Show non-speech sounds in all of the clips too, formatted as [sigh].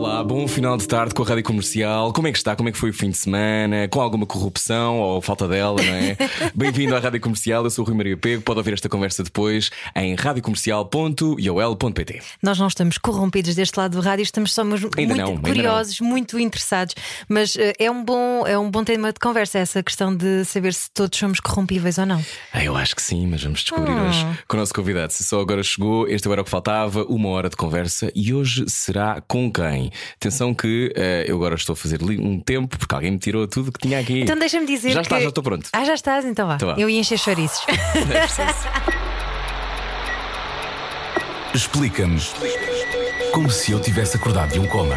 Olá, bom final de tarde com a Rádio Comercial. Como é que está? Como é que foi o fim de semana? Com alguma corrupção ou falta dela, não é? [laughs] Bem-vindo à Rádio Comercial, eu sou o Rui Maria Pego. Pode ouvir esta conversa depois em radiocomercial.iol.pt. Nós não estamos corrompidos deste lado do rádio, estamos só muito Ainda não, curiosos, muito interessados. Mas eh, é um, bom, é um bom tema de conversa essa questão de saber se todos somos corrompíveis ou não. Ah, eu acho que sim, mas vamos descobrir Ah. hoje com o nosso convidado. Se só agora chegou, este era o que faltava, uma hora de conversa e hoje será com quem? Atenção que eh, eu agora estou a fazer li- um tempo porque alguém me tirou tudo que tinha aqui. Então deixa-me dizer Já que. está, já estou pronto. Ah, já estás? Então vá. Então vá. Eu ia encher chouriços. [laughs] Explica-nos como se eu tivesse acordado de um coma.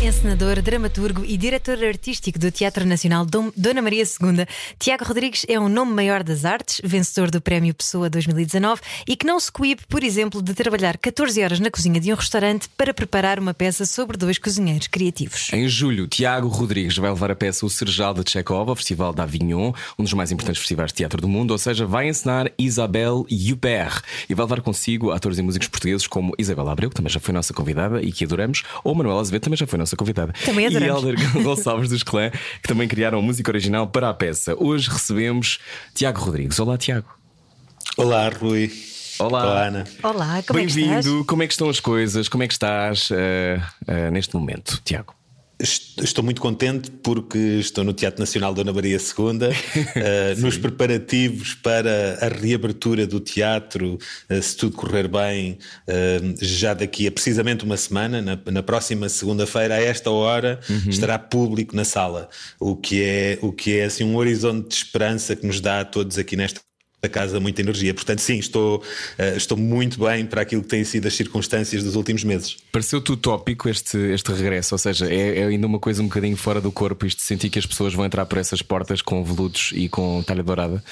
Encenador, dramaturgo e diretor artístico do Teatro Nacional Dom- Dona Maria II, Tiago Rodrigues é um nome maior das artes, vencedor do Prémio Pessoa 2019 e que não se coíbe, por exemplo, de trabalhar 14 horas na cozinha de um restaurante para preparar uma peça sobre dois cozinheiros criativos. Em julho, Tiago Rodrigues vai levar a peça O Serjal de Chekhov ao Festival da Avignon, um dos mais importantes festivais de teatro do mundo, ou seja, vai ensinar Isabelle Huppert e vai levar consigo atores e músicos portugueses como Isabel Abreu, que também já foi nossa convidada e que adoramos, ou Manuela Azevedo, também já foi nossa convidada. Também adoramos. E Helder [laughs] Gonçalves dos Clã, que também criaram a música original para a peça. Hoje recebemos Tiago Rodrigues. Olá, Tiago. Olá, Rui. Olá. Olá, Ana. Olá, como é que estás? Bem-vindo. Como é que estão as coisas? Como é que estás eh, eh, neste momento, Tiago? Est- Estou muito contente porque estou no Teatro Nacional Dona Maria II, [laughs] eh, nos preparativos para a reabertura do teatro, eh, se tudo correr bem, eh, já daqui a precisamente uma semana, na, na próxima segunda-feira, a esta hora, estará público na sala, o que é, o que é assim, um horizonte de esperança que nos dá a todos aqui nesta da casa muita energia. Portanto, sim, estou, eh, estou muito bem para aquilo que têm sido as circunstâncias dos últimos meses. Pareceu-te utópico este, este regresso? Ou seja, é, é ainda uma coisa um bocadinho fora do corpo isto sentir que as pessoas vão entrar por essas portas com veludos e com talha dourada?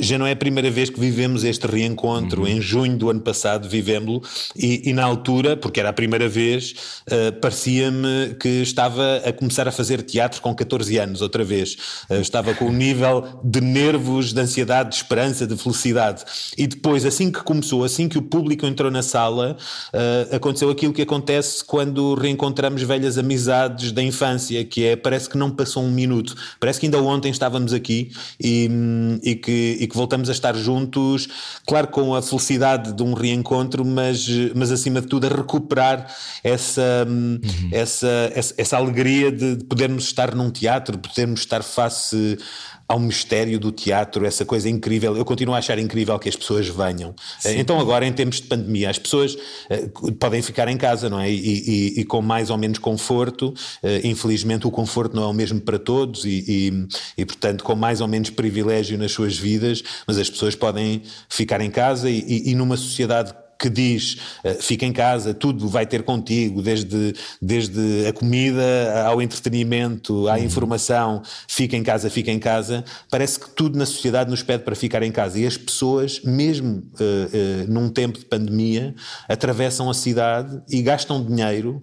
Já não é a primeira vez que vivemos este reencontro. Em junho do ano passado vivemos-lo e, e na altura, porque era a primeira vez, eh, parecia-me que estava a começar a fazer teatro com 14 anos, outra vez. Eh, estava com um nível de nervos, de ansiedade, de esperança, de felicidade. E depois, assim que começou, assim que o público entrou na sala, eh, aconteceu aquilo que acontece quando reencontramos velhas amizades da infância, que é, parece que não passou um minuto. Parece que ainda ontem estávamos aqui e, hum, e que, e que voltamos a estar juntos, claro, com a felicidade de um reencontro, mas, mas acima de tudo a recuperar essa, hum, essa, essa, essa alegria de, de podermos estar num teatro, de podermos estar face ao mistério do teatro, essa coisa incrível. Eu continuo a achar incrível que as pessoas venham. Então, agora, em tempos de pandemia, as pessoas eh, podem ficar em casa, não é? E, e- e com mais ou menos conforto. Eh, infelizmente, o conforto não é o mesmo para todos e, e- portanto, com mais ou menos privilégio nas suas vidas, mas as pessoas podem ficar em casa e numa sociedade que diz eh, fica em casa, tudo vai ter contigo, desde, desde a comida ao entretenimento, à informação, fica em casa, fica em casa. Parece que tudo na sociedade nos pede para ficar em casa e as pessoas, mesmo eh, eh, num tempo de pandemia, atravessam a cidade e gastam dinheiro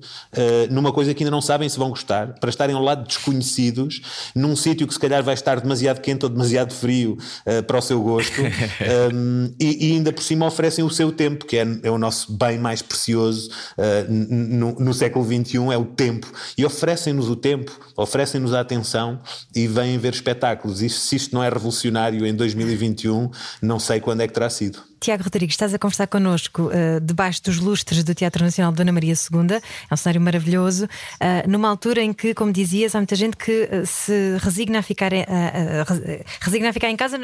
numa coisa que ainda não sabem se vão gostar, para estarem ao lado de desconhecidos, num sítio que se calhar vai estar demasiado quente ou demasiado frio para o seu gosto. Um, [laughs] e, e ainda por cima oferecem o seu tempo, que é, é o nosso bem mais precioso uh, no, no século XXI, é o tempo. E oferecem-nos o tempo, oferecem-nos a atenção e vêm ver espetáculos. E se isto não é revolucionário em 2021, não sei quando é que terá sido. Tiago Rodrigues, estás a conversar connosco eh, debaixo dos lustres do Teatro Nacional de Dona Maria II. É um cenário maravilhoso. eh, numa altura em que, como dizias, há muita gente que eh, se resigna a ficar, resigna a ficar em casa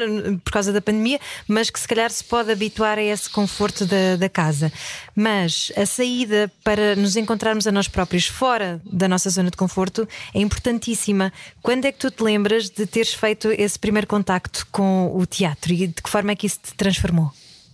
por causa da pandemia, mas que se calhar se pode habituar a esse conforto da, da casa. Mas a saída para nos encontrarmos a nós próprios fora da nossa zona de conforto é importantíssima. Quando é que tu te lembras de teres feito esse primeiro contacto com o teatro e de que forma é que isso te transformou?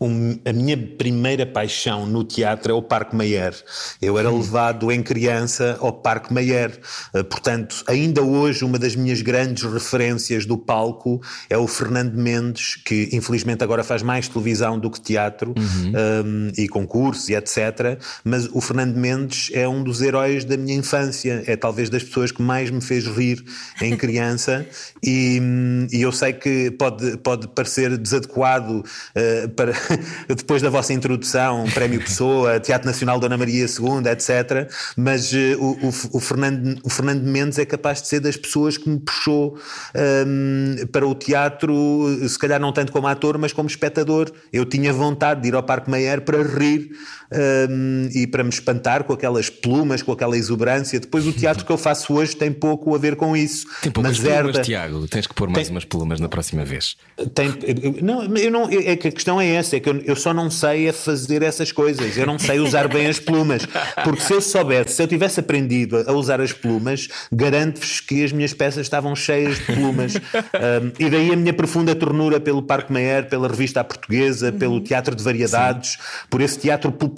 um, a minha primeira paixão no teatro é o Parque Mayer. Eu era levado em criança ao Parque Mayer. Uh, portanto, ainda hoje, uma das minhas grandes referências do palco é o Fernando Mendes, que infelizmente agora faz mais televisão do que teatro uhum. um, e concursos e etc. Mas o Fernando Mendes é um dos heróis da minha infância. É talvez das pessoas que mais me fez rir em criança. [laughs] e, e, eu sei que pode, pode parecer desadequado uh, para [laughs] depois da vossa introdução, Prémio Pessoa, Teatro Nacional Dona Maria II, etc. Mas uh, o, o, Fernando, o Fernando Mendes é capaz de ser das pessoas que me puxou um, para o teatro, se calhar não tanto como ator, mas como espectador. Eu tinha vontade de ir ao Parque Meyer para rir um, e para me espantar com aquelas plumas, com aquela exuberância. Depois o teatro que eu faço hoje tem pouco a ver com isso. Tem poucas mas plumas, herda... Tiago. Tens que pôr mais tem... umas plumas na próxima vez. Tem... Não, eu não, é que a questão é essa, é que eu, eu só não sei a fazer essas coisas. Eu não sei usar bem as plumas. Porque se eu soubesse, se eu tivesse aprendido a usar as plumas, garanto-vos que as minhas peças estavam cheias de plumas. um, e daí a minha profunda ternura pelo Parque Meyer, pela revista à portuguesa, pelo teatro de variedades, Sim. por esse teatro popular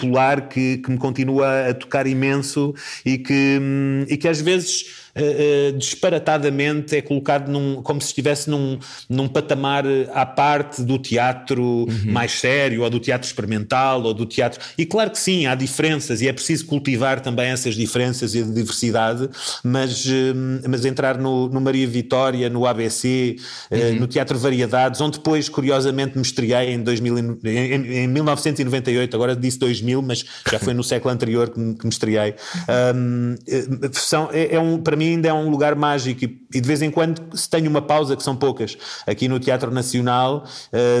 que, que me continua a tocar imenso e que, hum, e que às vezes uh, disparatadamente é colocado num, como se estivesse num, num patamar à parte do teatro uhum. mais sério, ou do teatro experimental, ou do teatro. E claro que sim, há diferenças e é preciso cultivar também essas diferenças e a diversidade, mas, uh, mas entrar no, no, Maria Vitória, no ABC, uhum. no Teatro Variedades, onde depois, curiosamente, me estreiei em, 2000, em, em 1998, agora disse 2000, mas já foi no século anterior que me, que me estreiei. [laughs] Um, são, é, é um, para mim ainda é um lugar mágico e, e, de vez em quando se tem uma pausa, que são poucas, aqui no Teatro Nacional,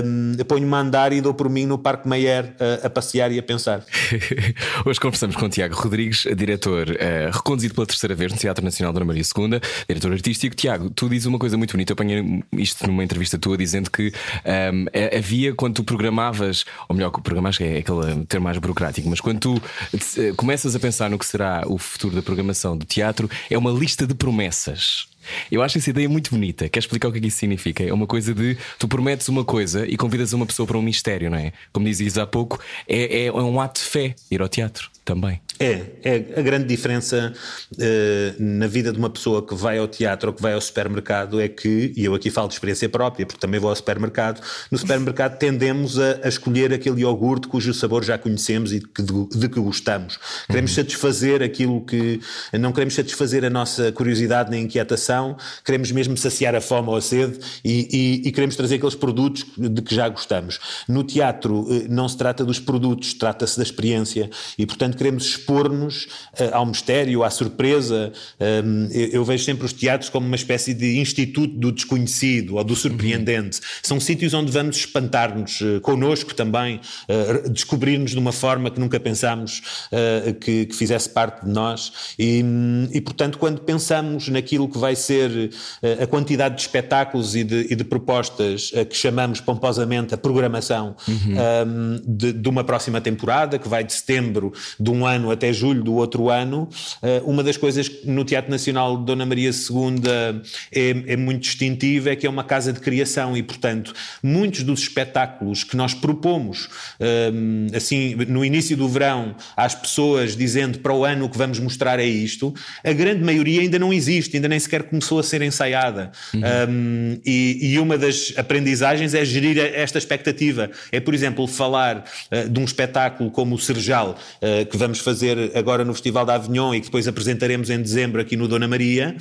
um, ponho-me a andar e dou por mim no Parque Meyer a, a passear e a pensar. [laughs] Hoje conversamos com Tiago Rodrigues, diretor uh, reconduzido pela terceira vez no Teatro Nacional Dona Maria II, diretor artístico. Tiago, tu dizes uma coisa muito bonita, eu apanhei isto numa entrevista tua dizendo que um, havia quando tu programavas, ou melhor, programas é aquele termo mais burocrático, mas quando tu uh, começas a pensar no que será o futuro da programação do teatro, é uma lista lista de promessas. Eu acho essa ideia muito bonita. Quer explicar o que é que isso significa? É uma coisa de tu prometes uma coisa e convidas uma pessoa para um mistério, não é? Como dizias há pouco, é, é um ato de fé ir ao teatro também. É, é a grande diferença uh, na vida de uma pessoa que vai ao teatro ou que vai ao supermercado é que, e eu aqui falo de experiência própria, porque também vou ao supermercado, no supermercado tendemos a, a escolher aquele iogurte cujo sabor já conhecemos e de que, de, de que gostamos. Queremos uhum. satisfazer aquilo que. Não queremos satisfazer a nossa curiosidade nem inquietação, queremos mesmo saciar a fome ou a sede e, e, e queremos trazer aqueles produtos de que já gostamos. No teatro uh, não se trata dos produtos, trata-se da experiência e, portanto, queremos expor-nos uh, ao mistério, à surpresa. Eu, vejo sempre os teatros como uma espécie de instituto do desconhecido ou do surpreendente. São sítios onde vamos espantar-nos uh, connosco também, descobrir-nos de uma forma que nunca pensámos que, que, fizesse parte de nós. E, um, e, portanto, quando pensamos naquilo que vai ser a quantidade de espetáculos e de, e de propostas que chamamos pomposamente a programação uhum. um, de, de uma próxima temporada, que vai de setembro de um ano até julho do outro ano. Eh, uma das coisas que no Teatro Nacional de Dona Maria II é, é muito distintiva é que é uma casa de criação e, portanto, muitos dos espetáculos que nós propomos, eh, assim, no início do verão, às pessoas dizendo para o ano o que vamos mostrar é isto, a grande maioria ainda não existe, ainda nem sequer começou a ser ensaiada. Uhum. Um, e, e, uma das aprendizagens é gerir esta expectativa. É, por exemplo, falar uh, de um espetáculo como o Serjal, uh, que vamos fazer agora no Festival da Avignon e que depois apresentaremos em dezembro aqui no Dona Maria,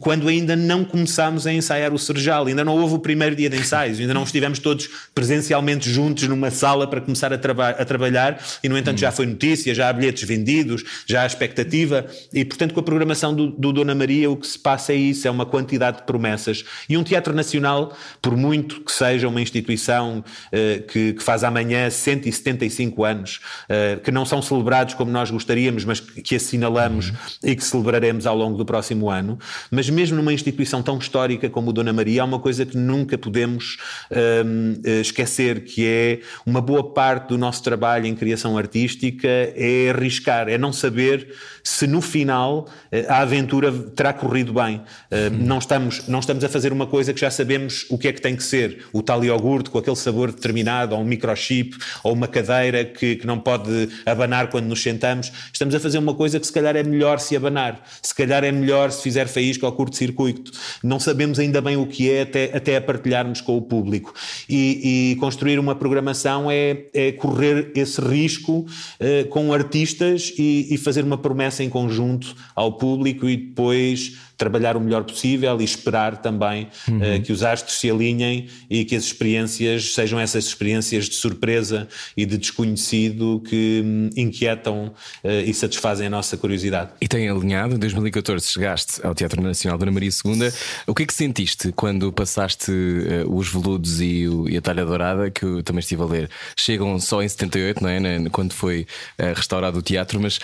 quando ainda não começámos a ensaiar o Serjal, ainda não houve o primeiro dia de ensaios, ainda não estivemos todos presencialmente juntos numa sala para começar a, traba a trabalhar e, no entanto, já foi notícia, já há bilhetes vendidos, já há expectativa e, portanto, com a programação do, do Dona Maria, o que se passa é isso, é uma quantidade de promessas. E um Teatro Nacional, por muito que seja uma instituição uh, que, que, faz amanhã 175 anos, uh, que não são celebrados como nós gostaríamos, mas que assinalamos uhum. e que celebraremos ao longo do próximo ano. Mas mesmo numa instituição tão histórica como o Dona Maria, há uma coisa que nunca podemos um, eh, esquecer, que é uma boa parte do nosso trabalho em criação artística é arriscar, é não saber se no final eh, a aventura terá corrido bem. Uh, não, estamos, não estamos a fazer uma coisa que já sabemos o que é que tem que ser. O tal iogurte com aquele sabor determinado, ou um microchip, ou uma cadeira que, que não pode abanar quando nos sentamos. Estamos a fazer uma coisa que se calhar é melhor se abanar. Se calhar é melhor se fizer faísca ou curto-circuito. Não sabemos ainda bem o que é até, até a partilharmos com o público. E, e construir uma programação é, é correr esse risco uh, com artistas e, e fazer uma promessa em conjunto ao público e depois trabalhar o melhor possível e esperar também uhum. uh, que os astros se alinhem e que as experiências sejam essas experiências de surpresa e de desconhecido que um, inquietam uh, e satisfazem a nossa curiosidade. E tem alinhado, em 2014 chegaste ao Teatro Nacional Dona Maria II. O que é que sentiste quando passaste uh, os veludos e, o, e, a talha dourada, que eu também estive a ler? Chegam só em 78, não é? Quando foi restaurado o teatro, mas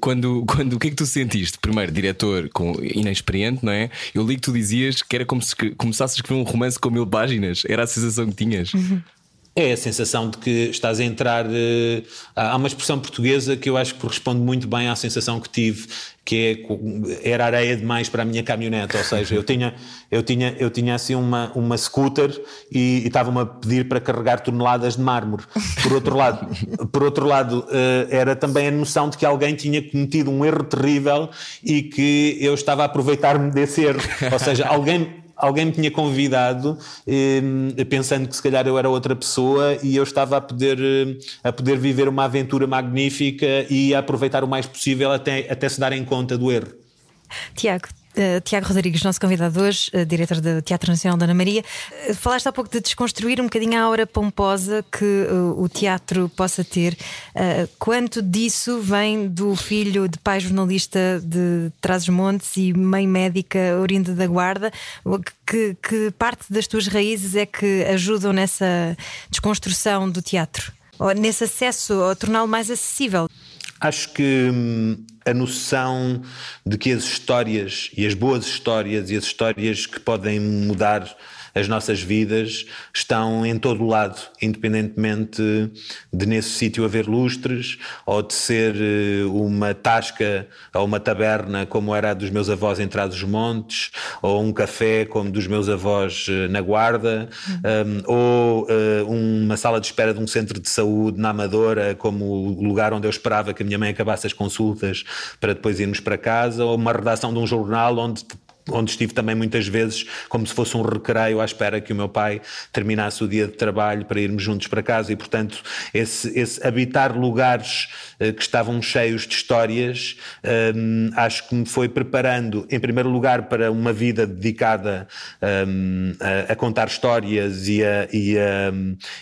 quando, quando o que é que tu sentiste? Primeiro, diretor com inexperiente, não é? Eu li que tu dizias que era como se começasse a escrever um romance com mil páginas. Era a sensação que tinhas. Uhum. É a sensação de que estás a entrar. Uh, há uma expressão portuguesa que eu acho que corresponde muito bem à sensação que tive, que é, era areia demais para a minha caminhonete. Ou seja, eu tinha, eu tinha, eu tinha assim uma, uma scooter e, e estavam-me a pedir para carregar toneladas de mármore. Por outro lado, por outro lado uh, era também a noção de que alguém tinha cometido um erro terrível e que eu estava a aproveitar-me desse erro. Ou seja, alguém alguém me tinha convidado eh, pensando que se calhar eu era outra pessoa e eu estava a poder, eh, a poder viver uma aventura magnífica e a aproveitar o mais possível até, até se darem conta do erro. Tiago, Uh, Tiago Rodrigues, nosso convidado hoje, uh, diretor do Teatro Nacional da Ana Maria. Uh, falaste há pouco de desconstruir um bocadinho a aura pomposa que o teatro possa ter. quanto disso vem do filho de pai jornalista de Trás-os-Montes e mãe médica oriunda da Guarda? Que, que parte das tuas raízes é que ajudam nessa desconstrução do teatro? Ou nesse acesso, a torná-lo mais acessível? Acho que hum, a noção de que as histórias e as boas histórias e as histórias que podem mudar as nossas vidas estão em todo o lado, independentemente de nesse sítio haver lustres ou de ser eh, uma tasca ou uma taberna como era a dos meus avós em Trás os Montes, ou um café como dos meus avós eh, na Guarda, um, ou uh, uma sala de espera de um centro de saúde na Amadora, como o lugar onde eu esperava que a minha mãe acabasse as consultas para depois irmos para casa, ou uma redação de um jornal onde onde estive também muitas vezes como se fosse um recreio à espera que o meu pai terminasse o dia de trabalho para irmos juntos para casa. E portanto esse, esse habitar lugares uh, que estavam cheios de histórias um, acho que me foi preparando em primeiro lugar para uma vida dedicada um, a, a, contar histórias e a, e, a,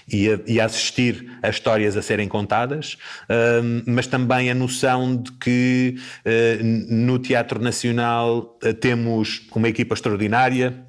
e, a, e a assistir a histórias a serem contadas um, mas também a noção de que uh, no Teatro Nacional temos uma equipa extraordinária,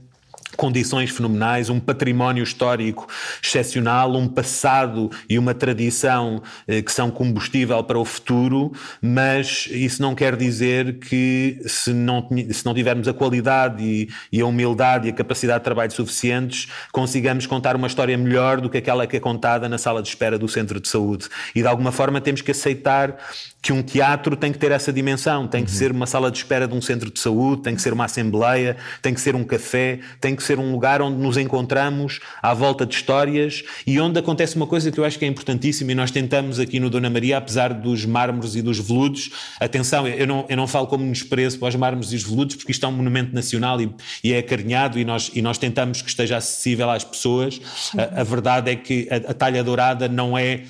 condições fenomenais, um património histórico excepcional, um passado e uma tradição eh, que são combustível para o futuro, mas isso não quer dizer que se não, se não tivermos a qualidade e, e, a humildade e a capacidade de trabalho suficientes, consigamos contar uma história melhor do que aquela que é contada na sala de espera do centro de saúde. E de alguma forma temos que aceitar que um teatro tem que ter essa dimensão, tem que uhum. ser uma sala de espera de um centro de saúde, tem que ser uma assembleia, tem que ser um café, tem que ser um lugar onde nos encontramos à volta de histórias e onde acontece uma coisa que eu acho que é importantíssima e nós tentamos aqui no Dona Maria, apesar dos mármores e dos veludos, atenção, eu não, eu não falo como desprezo para os mármores e os veludos, porque isto é um monumento nacional e, e é acarinhado e nós, e nós tentamos que esteja acessível às pessoas. A, a verdade é que a, a talha dourada não é,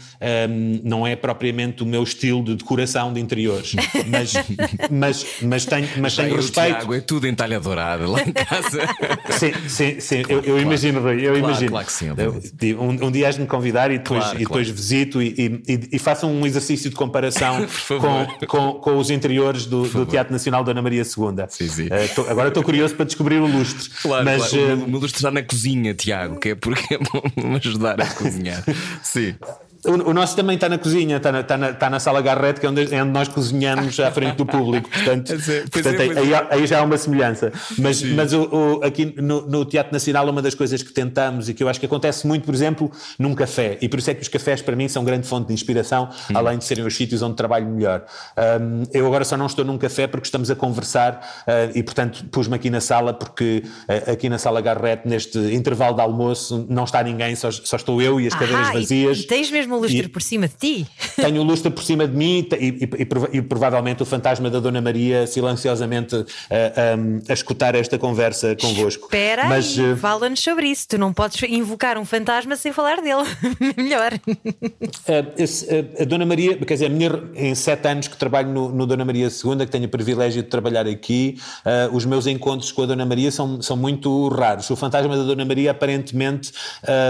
um, não é propriamente o meu estilo de decoração de interiores, mas, [laughs] mas, mas tenho, mas tenho respeito. Tiago, é tudo em talha dourada lá em casa. sim, sim, sim, claro, eu, eu claro. imagino, Rui, eu claro, imagino. Claro que sim, eu, um, um, dia has de me convidar e depois, e depois visito e, e, e faço um exercício de comparação [laughs] com, com, com, os interiores do, do, Teatro Nacional Dona Maria II. Sim, sim. Uh, tô, agora estou curioso para descobrir o lustre. Claro, mas, o meu lustre está na cozinha, Tiago, que é porque é bom me ajudar a cozinhar. [laughs] sim. O, o, nosso também está na cozinha, está na, está na, está na sala Garrett, que é onde, é onde nós cozinhamos à frente do público. Portanto, [laughs] é, portanto é, aí, aí, já há uma semelhança. Mas, mas o, o, aqui no, no, Teatro Nacional, uma das coisas que tentamos e que eu acho que acontece muito, por exemplo, num café. E por isso é que os cafés, para mim, são grande fonte de inspiração, hum. além de serem os sítios onde trabalho melhor. Um, eu agora só não estou num café porque estamos a conversar uh, e, portanto, pus-me aqui na sala, porque uh, aqui na sala Garrett, neste intervalo de almoço, não está ninguém, só, só estou eu e as cadeiras vazias. E, e mesmo o lustre e, por cima de ti. [laughs] Tenho o lustre por cima de mim e, e, e, provavelmente o fantasma da Dona Maria silenciosamente uh, eh, um, a escutar esta conversa convosco. Espera Mas, uh, fala-nos sobre isso. Tu não podes invocar um fantasma sem falar dele. [laughs] Melhor. Uh, esse, a Dona Maria, quer dizer, minha, em sete anos que trabalho no, no, Dona Maria II, que tenho o privilégio de trabalhar aqui, os meus encontros com a Dona Maria são, são muito raros. O fantasma da Dona Maria aparentemente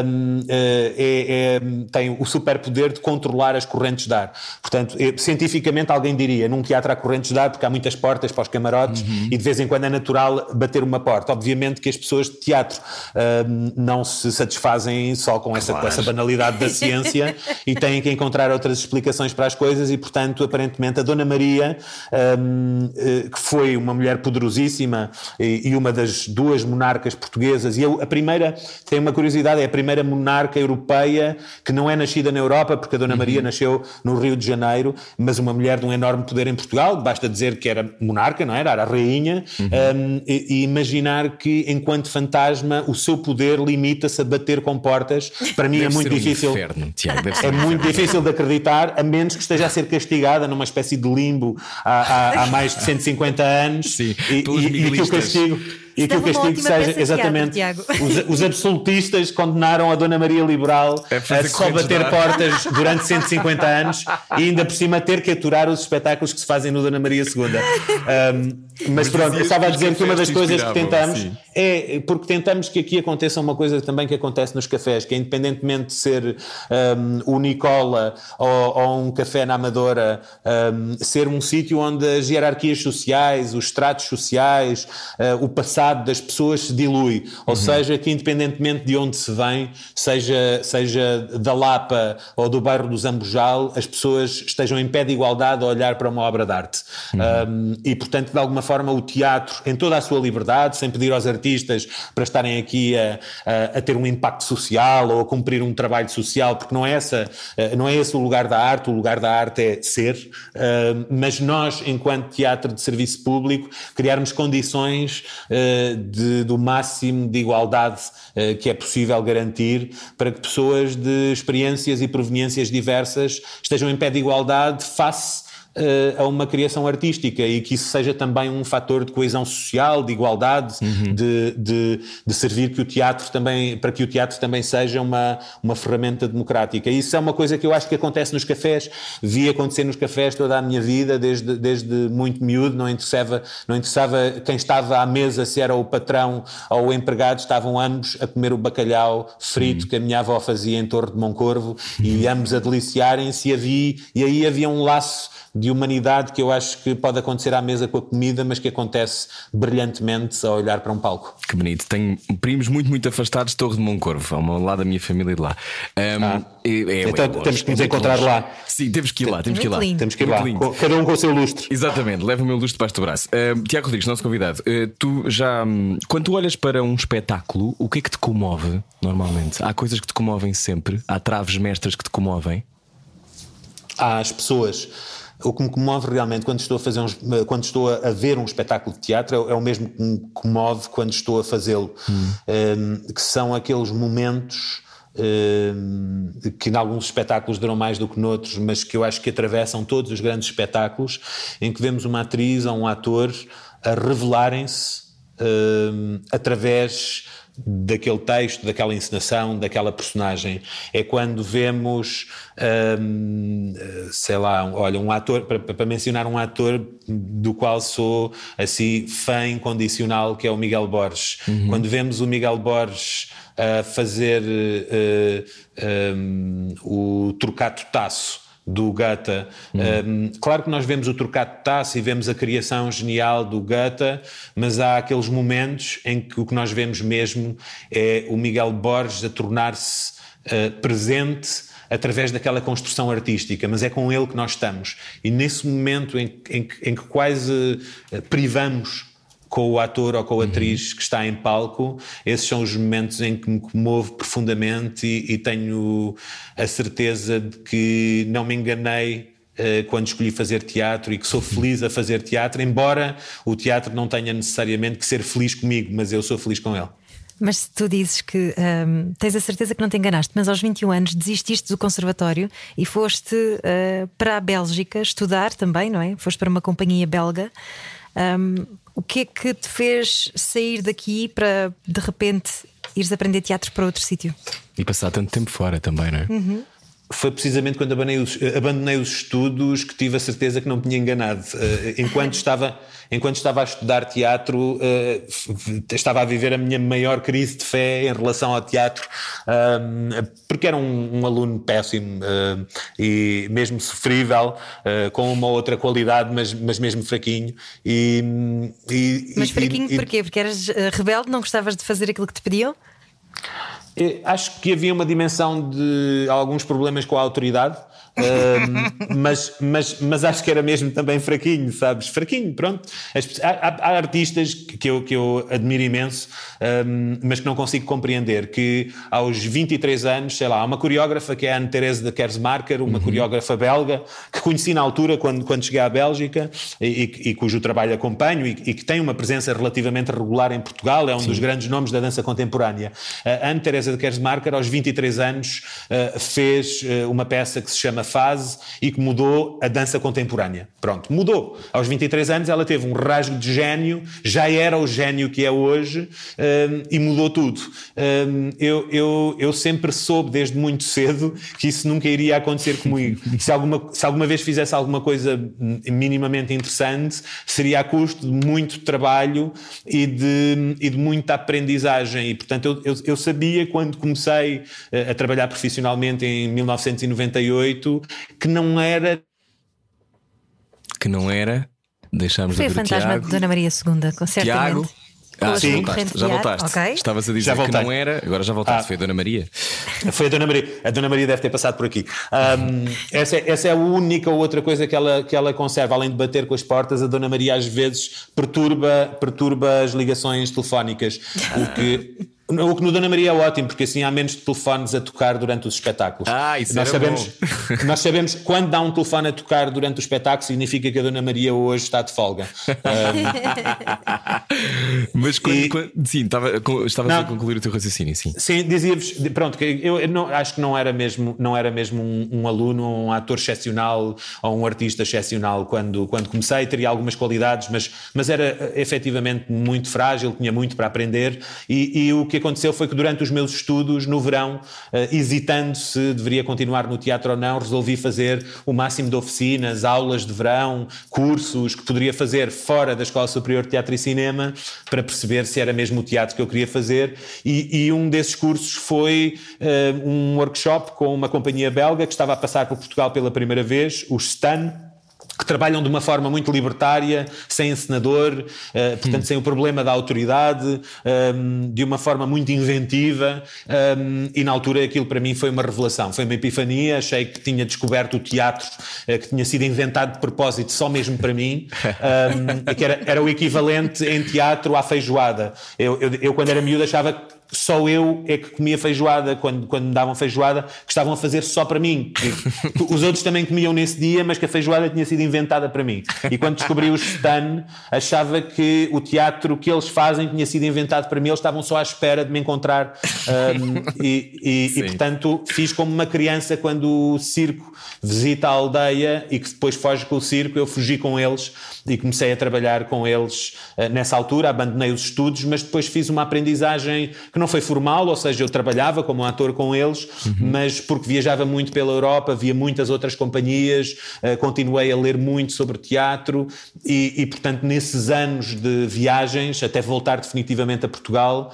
um, é, é, tem o superpoder de controlar as correntes de ar. Portanto, eh, cientificamente alguém diria, num teatro há correntes de ar porque há muitas portas para os camarotes uhum. e de vez em quando é natural bater uma porta. Obviamente que as pessoas de teatro uh, não se satisfazem só com essa, claro. com essa banalidade da [laughs] ciência e têm que encontrar outras explicações para as coisas e, portanto, aparentemente a Dona Maria, um, eh, que foi uma mulher poderosíssima e, e, uma das duas monarcas portuguesas, e eu, a primeira, tem uma curiosidade, é a primeira monarca europeia que não é nascida na Europa, porque a Dona uhum. Maria nasceu no Rio de Janeiro, mas uma mulher de um enorme poder em Portugal, basta dizer que era monarca, não era? Era a rainha, uhum. um, e, e, imaginar que, enquanto fantasma, o seu poder limita-se a bater com portas, para mim é deve [laughs] é muito difícil. Um inferno, Tiago, é muito difícil de acreditar, a menos que esteja a ser castigada numa espécie de limbo há, há, há mais de 150 anos Sim, e, e, e que o castigo e que o castigo seja exatamente os, os, absolutistas condenaram a Dona Maria Liberal é a só bater portas durante 150 anos e ainda por cima ter que aturar os espetáculos que se fazem no Dona Maria II. Um, [laughs] mas pronto, eu estava a dizer que uma das coisas que tentamos sim. é porque tentamos que aqui aconteça uma coisa também que acontece nos cafés, que é independentemente de ser um, o Nicola ou, ou, um café na Amadora, um, ser um sítio onde as hierarquias sociais, os estratos sociais, uh, o passado das pessoas se dilui. Ou uhum. seja, que independentemente de onde se vem, seja, seja da Lapa ou do bairro do Zambujal, as pessoas estejam em pé de igualdade a olhar para uma obra de arte. Uhum. e portanto, de alguma forma o teatro, em toda a sua liberdade, sem pedir aos artistas para estarem aqui a, a, a ter um impacto social ou a cumprir um trabalho social, porque não é, essa, eh, não é esse o lugar da arte, o lugar da arte é ser, mas nós, enquanto teatro de serviço público, criarmos condições eh, de, do máximo de igualdade eh, que é possível garantir para que pessoas de experiências e proveniências diversas estejam em pé de igualdade face uh, a uma criação artística e que isso seja também um fator de coesão social, de igualdade, uhum. de, de, de, servir que o teatro também, para que o teatro também seja uma, uma ferramenta democrática. Isso é uma coisa que eu acho que acontece nos cafés, vi acontecer nos cafés toda a minha vida, desde, desde muito miúdo, não interessava, não interessava quem estava à mesa, se era o patrão ou o empregado, estavam ambos a comer o bacalhau frito uhum. que a minha avó fazia em Torre de Moncorvo e ambos a deliciarem-se e, e aí havia um laço de humanidade que eu acho que pode acontecer à mesa com a comida, mas que acontece brilhantemente a olhar para um palco. Que bonito. Tenho primos muito, muito afastados de Torre de Moncorvo, ao lado da minha família de lá. Um, ah, é, é, então é temos que nos encontrar lá. Sim, temos que ir lá, temos que ir lá. Temos que ir lá, cada um com o seu lustre. Exatamente, leva o meu lustre debaixo do braço. Uh, Tiago Rodrigues, nosso convidado, uh, tu já. Um, quando tu olhas para um espetáculo, o que é que te comove normalmente? Há coisas que te comovem sempre? Há traves mestras que te comovem? Há as pessoas. O que me comove realmente quando estou a fazer quando estou a ver um espetáculo de teatro é, é o mesmo que me comove quando estou a fazê-lo, hum. um, que são aqueles momentos um, que em alguns espetáculos duram mais do que noutros, mas que eu acho que atravessam todos os grandes espetáculos, em que vemos uma atriz ou um ator a revelarem-se um, através daquele texto, daquela encenação, daquela personagem. É quando vemos, hum, sei lá, olha, um ator, para, para, mencionar um ator do qual sou assim fã incondicional, que é o Miguel Borges. Uhum. Quando vemos o Miguel Borges a fazer uh, um, o Trocato Taço do Gata. Uhum. Um, claro que nós vemos o Turcato Tassi e vemos a criação genial do Gata, mas há aqueles momentos em que o que nós vemos mesmo é o Miguel Borges a tornar-se uh, presente através daquela construção artística, mas é com ele que nós estamos. E nesse momento em, em, em que quase eh, privamos com o ator ou com a atriz que está em palco, esses são os momentos em que me comovo profundamente e, e tenho a certeza de que não me enganei uh, quando escolhi fazer teatro e que sou feliz a fazer teatro, embora o teatro não tenha necessariamente que ser feliz comigo, mas eu sou feliz com ele. Mas se tu dizes que um, tens a certeza que não te enganaste, mas aos 21 anos desististe do conservatório e foste uh, para a Bélgica estudar também, não é? Foste para uma companhia belga. Um, o que é que te fez sair daqui para de repente ires aprender teatro para outro sítio? E passar tanto tempo fora também, não é? Uhum foi precisamente quando abandonei os, abandonei os, estudos que tive a certeza que não me tinha enganado. Eh, enquanto [laughs] estava, enquanto estava a estudar teatro, eh, estava a viver a minha maior crise de fé em relação ao teatro, eh, porque era um, um aluno péssimo e mesmo sofrível, com uma outra qualidade, mas, mas mesmo fraquinho. E, e, mas fraquinho e, porquê? Porque eras rebelde, não gostavas de fazer aquilo que te pediam? Acho que havia uma dimensão de alguns problemas com a autoridade [laughs] mas, mas, mas acho que era mesmo também fraquinho, sabes? Fraquinho, pronto. Há, há artistas que eu, que eu admiro imenso, um, mas que não consigo compreender. Que aos 23 anos, sei lá, há uma coreógrafa que é a Anne-Therese de Kersmarker, uma uhum. coreógrafa belga, que conheci na altura quando, quando cheguei à Bélgica e, e, cujo trabalho acompanho e, e, que tem uma presença relativamente regular em Portugal, é um Sim. dos grandes nomes da dança contemporânea. A Anne-Therese de Kersmarker, aos 23 anos, uh, fez uh, uma peça que se chama fase e que mudou a dança contemporânea. Pronto, mudou. Aos 23 anos ela teve um rasgo de gênio, já era o gênio que é hoje um, e mudou tudo. Eu, eu, eu sempre soube desde muito cedo que isso nunca iria acontecer comigo. [laughs] se, alguma, se alguma vez fizesse alguma coisa minimamente interessante, seria a custo de muito trabalho e de, e de muita aprendizagem. E, portanto, eu, eu, eu sabia quando comecei a trabalhar profissionalmente em 1998 que não era. Que não era. Deixámos Foi de ver o fantasma Tiago. de Dona Maria II, com Tiago. Ah, sim, voltaste, já voltaste. Okay. Estavas a dizer que não era, agora já voltaste. Ah, foi a Dona Maria. Foi a Dona Maria. A Dona Maria deve ter passado por aqui. Um, essa, é, essa é a única outra coisa que ela, que ela conserva, além de bater com as portas. A Dona Maria às vezes perturba, perturba as ligações telefónicas, o que o que no Dona Maria é ótimo, porque assim há menos telefones a tocar durante os espetáculos. Ah, isso nós sabemos, bom. [laughs] nós sabemos quando dá um telefone a tocar durante o espetáculo, significa que a Dona Maria hoje está de folga. um, [laughs] Mas quando, e, quando, sim, estava, estavas não, a concluir o teu raciocínio, sim. Sim, dizia-vos, pronto, que eu, não, acho que não era mesmo, não era mesmo um, um, aluno, um ator excepcional ou um artista excepcional quando, quando comecei, teria algumas qualidades, mas, mas era efetivamente muito frágil, tinha muito para aprender e, e o que que aconteceu foi que durante os meus estudos, no verão, uh, hesitando se deveria continuar no teatro ou não, resolvi fazer o máximo de oficinas, aulas de verão, cursos que poderia fazer fora da Escola Superior de Teatro e Cinema para perceber se era mesmo o teatro que eu queria fazer. E, e um desses cursos foi uh, um workshop com uma companhia belga que estava a passar por Portugal pela primeira vez, o Stan que trabalham de uma forma muito libertária, sem encenador, uh, portanto, hum. sem o problema da autoridade, um, ehm, de uma forma muito inventiva, um, ehm, e na altura aquilo para mim foi uma revelação, foi uma epifania. Achei que tinha descoberto o teatro uh, que tinha sido inventado de propósito só mesmo para mim, um, [laughs] ehm, que era, era, o equivalente em teatro à feijoada. Eu, eu, eu quando era miúdo, achava só eu é que comia feijoada quando, quando me davam feijoada, que estavam a fazer só para mim. [laughs] Os outros também comiam nesse dia, mas que a feijoada tinha sido inventada para mim. E quando descobri o Stan, achava que o teatro que eles fazem tinha sido inventado para mim, eles estavam só à espera de me encontrar. Um, e, e, e, portanto, fiz como uma criança quando o circo visita a aldeia e que depois foge com o circo, eu fugi com eles e comecei a trabalhar com eles uh, nessa altura, abandonei os estudos, mas depois fiz uma aprendizagem que não foi formal, ou seja, eu trabalhava como ator com eles, uhum. mas porque viajava muito pela Europa, via muitas outras companhias, uh, continuei a ler muito sobre teatro e, e, portanto, nesses anos de viagens, até voltar definitivamente a Portugal,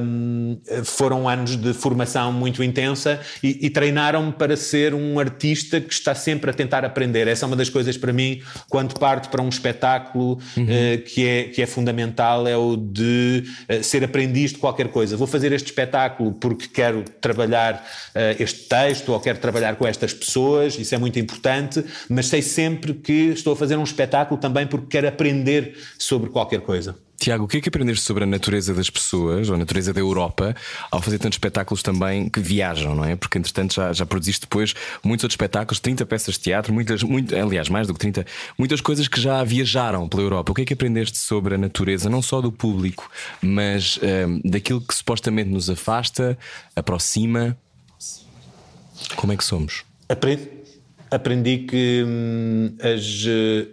um, foram anos de formação muito intensa e, e treinaram-me para ser um artista que está sempre a tentar aprender. Essa é uma das coisas para mim, quando parto para um espetáculo uhum. uh, que, é, que é fundamental, é o de uh, ser aprendiz de qualquer coisa coisa. Vou fazer este espetáculo porque quero trabalhar uh, este texto ou quero trabalhar com estas pessoas, isso é muito importante, mas sei sempre que estou a fazer um espetáculo também porque quero aprender sobre qualquer coisa. Tiago, o que é que aprendeste sobre a natureza das pessoas, ou a natureza da Europa, ao fazer tantos espetáculos também que viajam, não é? Porque entretanto já, já produziste depois muitos outros espetáculos, 30 peças de teatro, muitas, muito, aliás, mais do que 30, muitas coisas que já viajaram pela Europa. O que é que aprendeste sobre a natureza, não só do público, mas um, daquilo que supostamente nos afasta, aproxima? Como é que somos? Aprende aprendi que hum, as,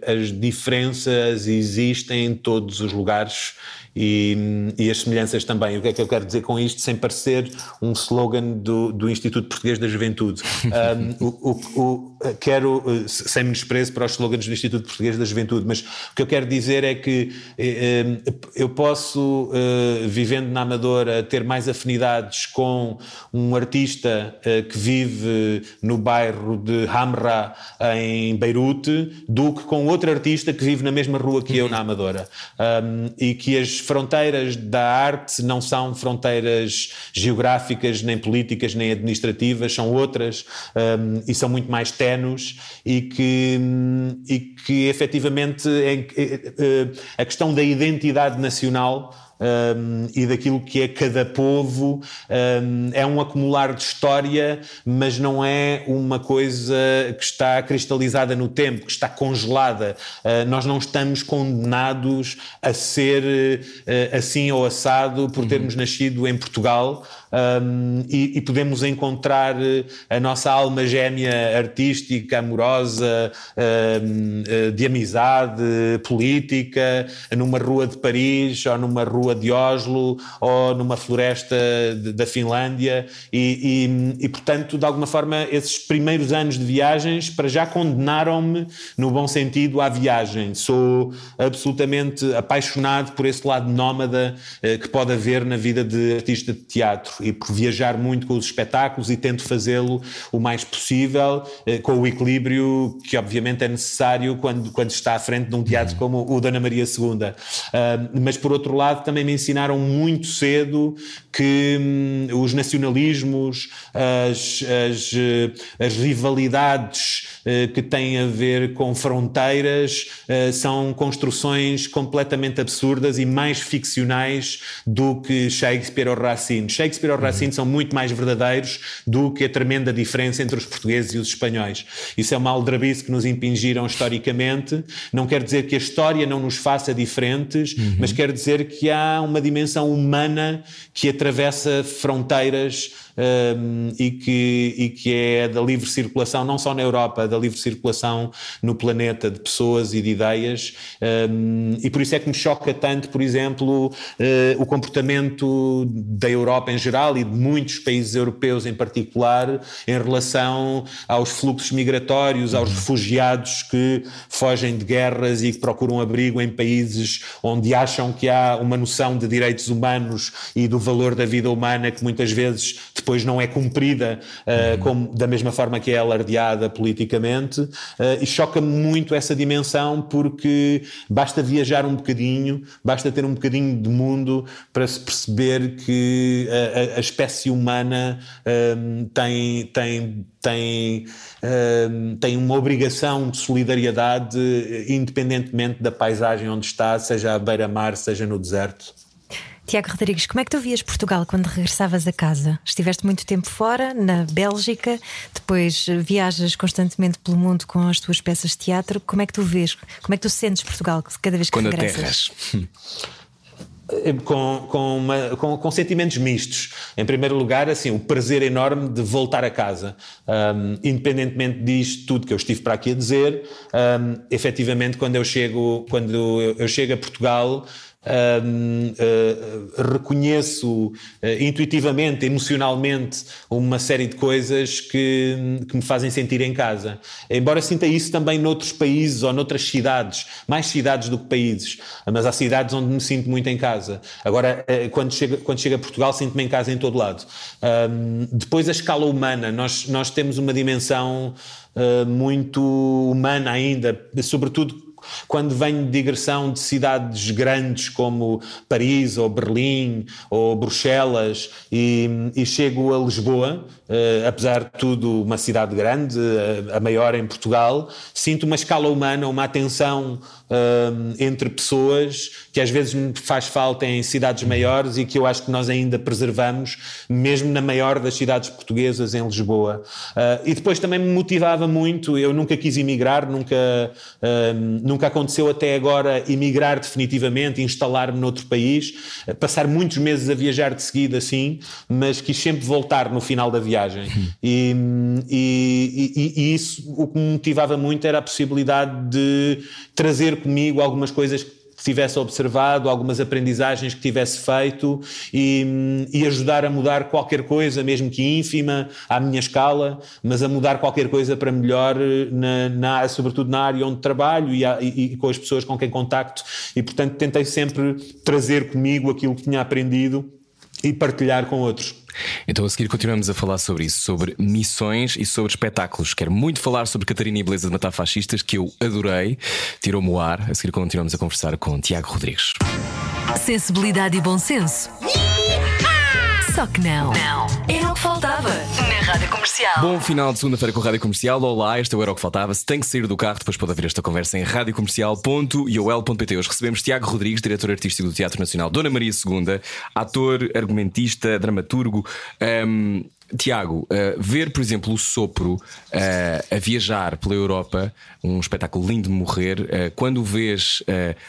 as diferenças existem em todos os lugares e, e, as semelhanças também. O que é que eu quero dizer com isto, sem parecer um slogan do, do Instituto Português da Juventude? [laughs] Um, o, o, o, quero, sem menosprezo para os slogans do Instituto Português da Juventude, mas o que eu quero dizer é que eh, eh, eu posso, eh, vivendo na Amadora, ter mais afinidades com um artista que vive no bairro de Hamra, em Beirute, do que com outro artista que vive na mesma rua que eu, na Amadora. E que as fronteiras da arte não são fronteiras geográficas, nem políticas, nem administrativas, são outras e são muito mais e que, e que efetivamente é, é, a questão da identidade nacional um, e daquilo que é cada povo. Um, é um acumular de história, mas não é uma coisa que está cristalizada no tempo, que está congelada. Uh, nós não estamos condenados a ser uh, assim ou assado por uhum. termos uhum. nascido em Portugal um, e, e, podemos encontrar eh, a nossa alma gêmea artística, amorosa, de amizade, política, numa rua de Paris, ou numa rua de Oslo, ou numa floresta de, da Finlândia, e, e, e, portanto, de alguma forma, esses primeiros anos de viagens, para já condenaram-me, no bom sentido, à viagem. Sou absolutamente apaixonado por esse lado nómada eh, que pode haver na vida de artista de teatro e por viajar muito com os espetáculos e tento fazê-lo o mais possível, eh, com o equilíbrio que obviamente é necessário quando, quando está à frente de um teatro como o Dona Maria II. Uh, mas por outro lado também me ensinaram muito cedo que hum, os nacionalismos, as, as, eh, as rivalidades uh, que têm a ver com fronteiras uh, são construções completamente absurdas e mais ficcionais do que Shakespeare ou Racine. Shakespeare ou Racine são muito mais verdadeiros do que a tremenda diferença entre os portugueses e os espanhóis. Isso é uma aldrabice que nos impingiram historicamente. Não quer dizer que a história não nos faça diferentes, uhum. mas quer dizer que há uma dimensão humana que atravessa fronteiras um, e, que, e que é da livre circulação, não só na Europa, da livre circulação no planeta de pessoas e de ideias. Um, e por isso é que me choca tanto, por exemplo, uh, o comportamento da Europa em geral e de muitos países europeus em particular em relação aos fluxos migratórios, aos refugiados que fogem de guerras e que procuram abrigo em países onde acham que há uma noção de direitos humanos e do valor da vida humana que muitas vezes depois não é cumprida uh, como, da mesma forma que é alardeada politicamente, uh, e choca-me muito essa dimensão porque basta viajar um bocadinho, basta ter um bocadinho de mundo para se perceber que a, a espécie humana um, tem, tem, tem, um, tem uma obrigação de solidariedade independentemente da paisagem onde está, seja à beira-mar, seja no deserto. Tiago Rodrigues, como é que tu vias Portugal quando regressavas a casa? Estiveste muito tempo fora, na Bélgica, depois viajas constantemente pelo mundo com as tuas peças de teatro. Como é que tu vês? Como é que tu sentes Portugal cada vez que quando regressas? Eh, com, com, uma, com, com, sentimentos mistos. Em primeiro lugar, assim, o prazer enorme de voltar a casa. Um, independentemente disto tudo que eu estive para aqui a dizer, um, efetivamente, quando eu chego, quando eu, eu chego a Portugal, Uh, reconheço uh, intuitivamente, emocionalmente, uma série de coisas que, que, me fazem sentir em casa. Embora sinta isso também noutros países ou noutras cidades, mais cidades do que países, mas há cidades onde me sinto muito em casa. Agora, eh, quando chega, quando chega a Portugal, sinto-me em casa em todo lado. depois, a escala humana, nós, nós temos uma dimensão muito humana ainda, sobretudo quando venho de digressão de cidades grandes como Paris ou Berlim ou Bruxelas e, e chego a Lisboa, uh, apesar de tudo uma cidade grande, a, a maior em Portugal, sinto uma escala humana, uma atenção uh, entre pessoas que às vezes me faz falta em cidades maiores e que eu acho que nós ainda preservamos, mesmo na maior das cidades portuguesas, em Lisboa. Uh, e depois também me motivava muito, eu nunca quis emigrar, nunca, nunca aconteceu até agora emigrar definitivamente, instalar-me noutro país, passar muitos meses a viajar de seguida assim, mas quis sempre voltar no final da viagem. E, e, e, e isso o que me motivava muito era a possibilidade de trazer comigo algumas coisas que tivesse observado, algumas aprendizagens que tivesse feito e, e, ajudar a mudar qualquer coisa, mesmo que ínfima, à minha escala, mas a mudar qualquer coisa para melhor, na, na sobretudo na área onde trabalho e, e, e, com as pessoas com quem contacto. E, portanto, tentei sempre trazer comigo aquilo que tinha aprendido e partilhar com outros. Então a seguir continuamos a falar sobre isso, sobre missões e sobre espetáculos. Quero muito falar sobre Catarina e Beleza de Matar Fascistas, que eu adorei, tirou-me o ar. A seguir continuamos a conversar com Tiago Rodrigues. Sensibilidade e bom senso. Só que não. Não. Era o que faltava na Rádio Comercial. Bom final de segunda-feira com a Rádio Comercial. Olá, este é o Era o que Faltava. Se tem que sair do carro, depois pode haver esta conversa em radiocomercial.iol.pt. Hoje recebemos Tiago Rodrigues, diretor artístico do Teatro Nacional Dona Maria II, ator, argumentista, dramaturgo. Um, Tiago, uh, ver, por exemplo, o Sopro uh, a viajar pela Europa, um espetáculo lindo de morrer, uh, quando o vês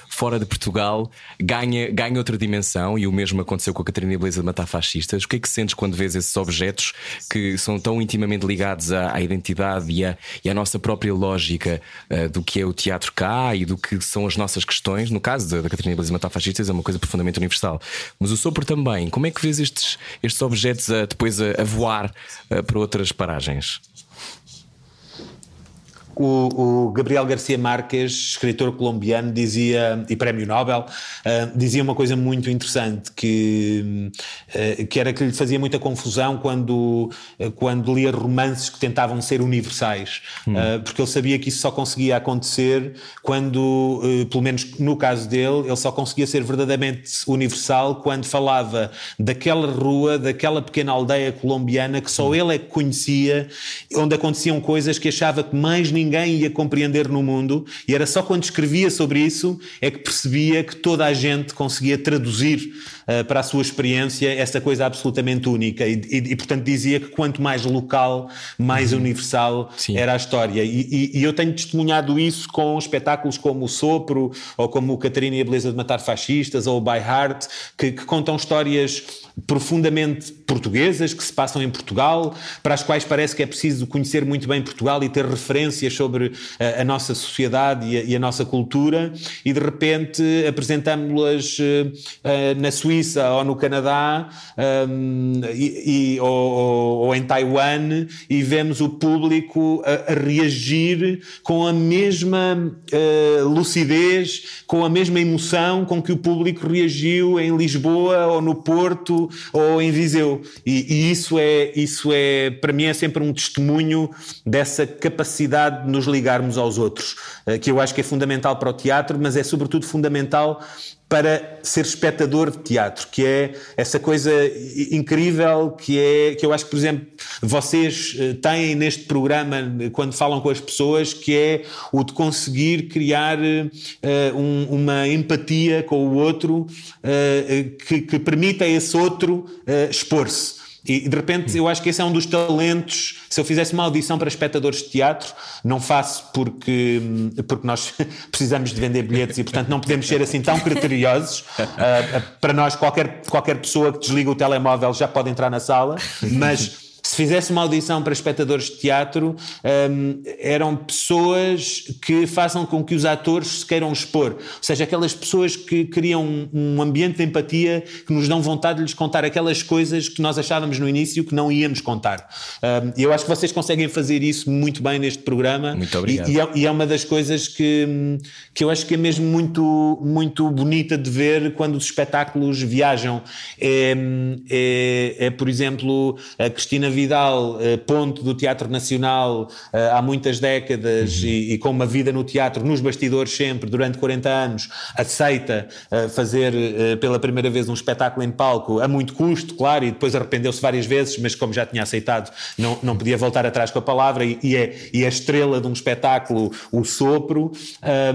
fora de Portugal, ganha, ganha outra dimensão, e o mesmo aconteceu com a Catarina Beleza de Matar Fascistas. O que é que sentes quando vês esses objetos que são tão intimamente ligados à, à identidade e à, e à, nossa própria lógica do que é o teatro cá e do que são as nossas questões? No caso da, da Catarina Beleza de Matar Fascistas, é uma coisa profundamente universal. Mas o Sopro também, como é que vês estes, estes objetos depois a, a voar? Voar uh, para outras paragens? O, o, Gabriel Garcia Marques, escritor colombiano, dizia, e prémio Nobel, uh, dizia uma coisa muito interessante, que, uh, que era que lhe fazia muita confusão quando, uh, quando lia romances que tentavam ser universais, hum. porque ele sabia que isso só conseguia acontecer quando, pelo menos no caso dele, ele só conseguia ser verdadeiramente universal quando falava daquela rua, daquela pequena aldeia colombiana que só hum. ele é que conhecia, onde aconteciam coisas que achava que mais ninguém ninguém ia compreender no mundo, e era só quando escrevia sobre isso é que percebia que toda a gente conseguia traduzir para a sua experiência essa coisa absolutamente única. E, e, e portanto, dizia que quanto mais local, mais uhum. universal Sim. era a história. E, e, eu tenho testemunhado isso com espetáculos como O Sopro, ou como o Catarina e a Beleza de Matar Fascistas, ou o By Heart, que, que contam histórias profundamente portuguesas que se passam em Portugal, para as quais parece que é preciso conhecer muito bem Portugal e ter referências sobre a, eh, a nossa sociedade e a, e a, nossa cultura, e de repente apresentamos-las uh, na Suíça ou no Canadá um, e, e ou, ou, em Taiwan e vemos o público a, a reagir com a mesma uh, lucidez, com a mesma emoção com que o público reagiu em Lisboa ou no Porto ou em Viseu. E, e, isso é, isso é, para mim, é sempre um testemunho dessa capacidade de nos ligarmos aos outros, eh, que eu acho que é fundamental para o teatro, mas é sobretudo fundamental para ser espectador de teatro, que é essa coisa incrível que é que eu acho que, por exemplo, vocês eh, têm neste programa quando falam com as pessoas, que é o de conseguir criar uh, um, uma empatia com o outro uh, que, que permita a esse outro uh, expor-se. E de repente eu acho que esse é um dos talentos. Se eu fizesse uma audição para espectadores de teatro, não faço porque, porque nós [laughs] precisamos de vender bilhetes e, portanto, não podemos ser assim tão criteriosos. Uh, para nós, qualquer, qualquer pessoa que desliga o telemóvel já pode entrar na sala, mas fizesse uma audição para espectadores de teatro, um, eram pessoas que façam com que os atores se queiram expor. Ou seja, aquelas pessoas que criam um, um ambiente de empatia que nos dão vontade de lhes contar aquelas coisas que nós achávamos no início que não íamos contar. Um, eu acho que vocês conseguem fazer isso muito bem neste programa. Muito obrigado. E, e, é, e é, uma das coisas que, que eu acho que é mesmo muito, muito bonita de ver quando os espetáculos viajam. É, é, é por exemplo, a Cristina Vida abdal uh, ponto do Teatro Nacional uh, há muitas décadas uhum. e, e, com uma vida no teatro, nos bastidores sempre, durante 40 anos, aceita uh, fazer pela primeira vez um espetáculo em palco a muito custo, claro, e depois arrependeu-se várias vezes, mas como já tinha aceitado, não, não podia voltar atrás com a palavra e, e, é, e é a estrela de um espetáculo, o sopro,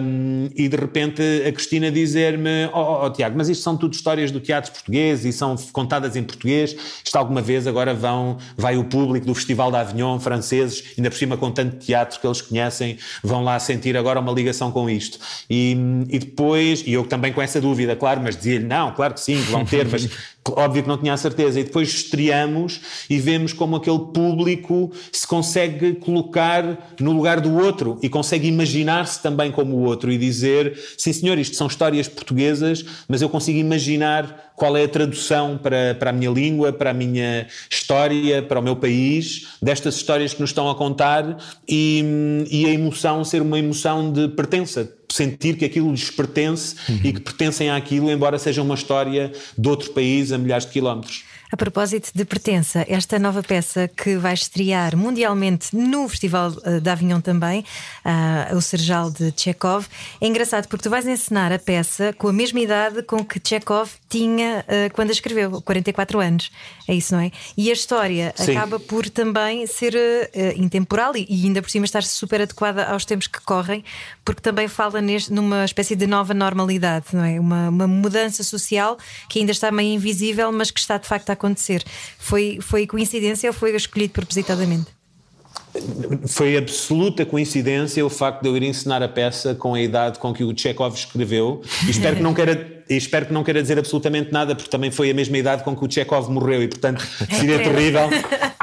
um, e de repente a Cristina dizer-me, oh, oh, oh, Tiago, mas isto são tudo histórias do teatro português e são contadas em português, isto alguma vez agora vão, vai o público do Festival da Avignon, franceses, ainda por cima com tanto teatro que eles conhecem, vão lá sentir agora uma ligação com isto. E, e depois, e eu também com essa dúvida, claro, mas dizia-lhe, não, claro que sim, vão ter, mas [laughs] óbvio que não tinha a certeza. E depois estreamos e vemos como aquele público se consegue colocar no lugar do outro e consegue imaginar-se também como o outro e dizer: sim, senhor, isto são histórias portuguesas, mas eu consigo imaginar qual é a tradução para, para a minha língua, para a minha história, para o meu país, destas histórias que nos estão a contar e, e a emoção ser uma emoção de pertença, sentir que aquilo lhes pertence uhum. e que pertencem àquilo, embora seja uma história de outro país a milhares de quilómetros. A propósito de pertença, esta nova peça que vai estrear mundialmente no Festival eh, da Avignon também, uh, o Serjal de Chekhov, é engraçado porque tu vais encenar a peça com a mesma idade com que Chekhov tinha uh, quando a escreveu, 44 anos. É isso, não é? E a história Sim. acaba por também ser uh, intemporal e, e, ainda por cima estar super adequada aos tempos que correm, porque também fala neste, numa espécie de nova normalidade, não é? Uma, uma mudança social que ainda está meio invisível, mas que está de facto a acontecer. Foi, foi coincidência ou foi escolhido propositadamente? Foi absoluta coincidência o facto de eu ir ensinar a peça com a idade com que o Chekhov escreveu. E espero que não queira espero que não queira dizer absolutamente nada, porque também foi a mesma idade com que o Chekhov morreu e, portanto, [laughs] seria terrível.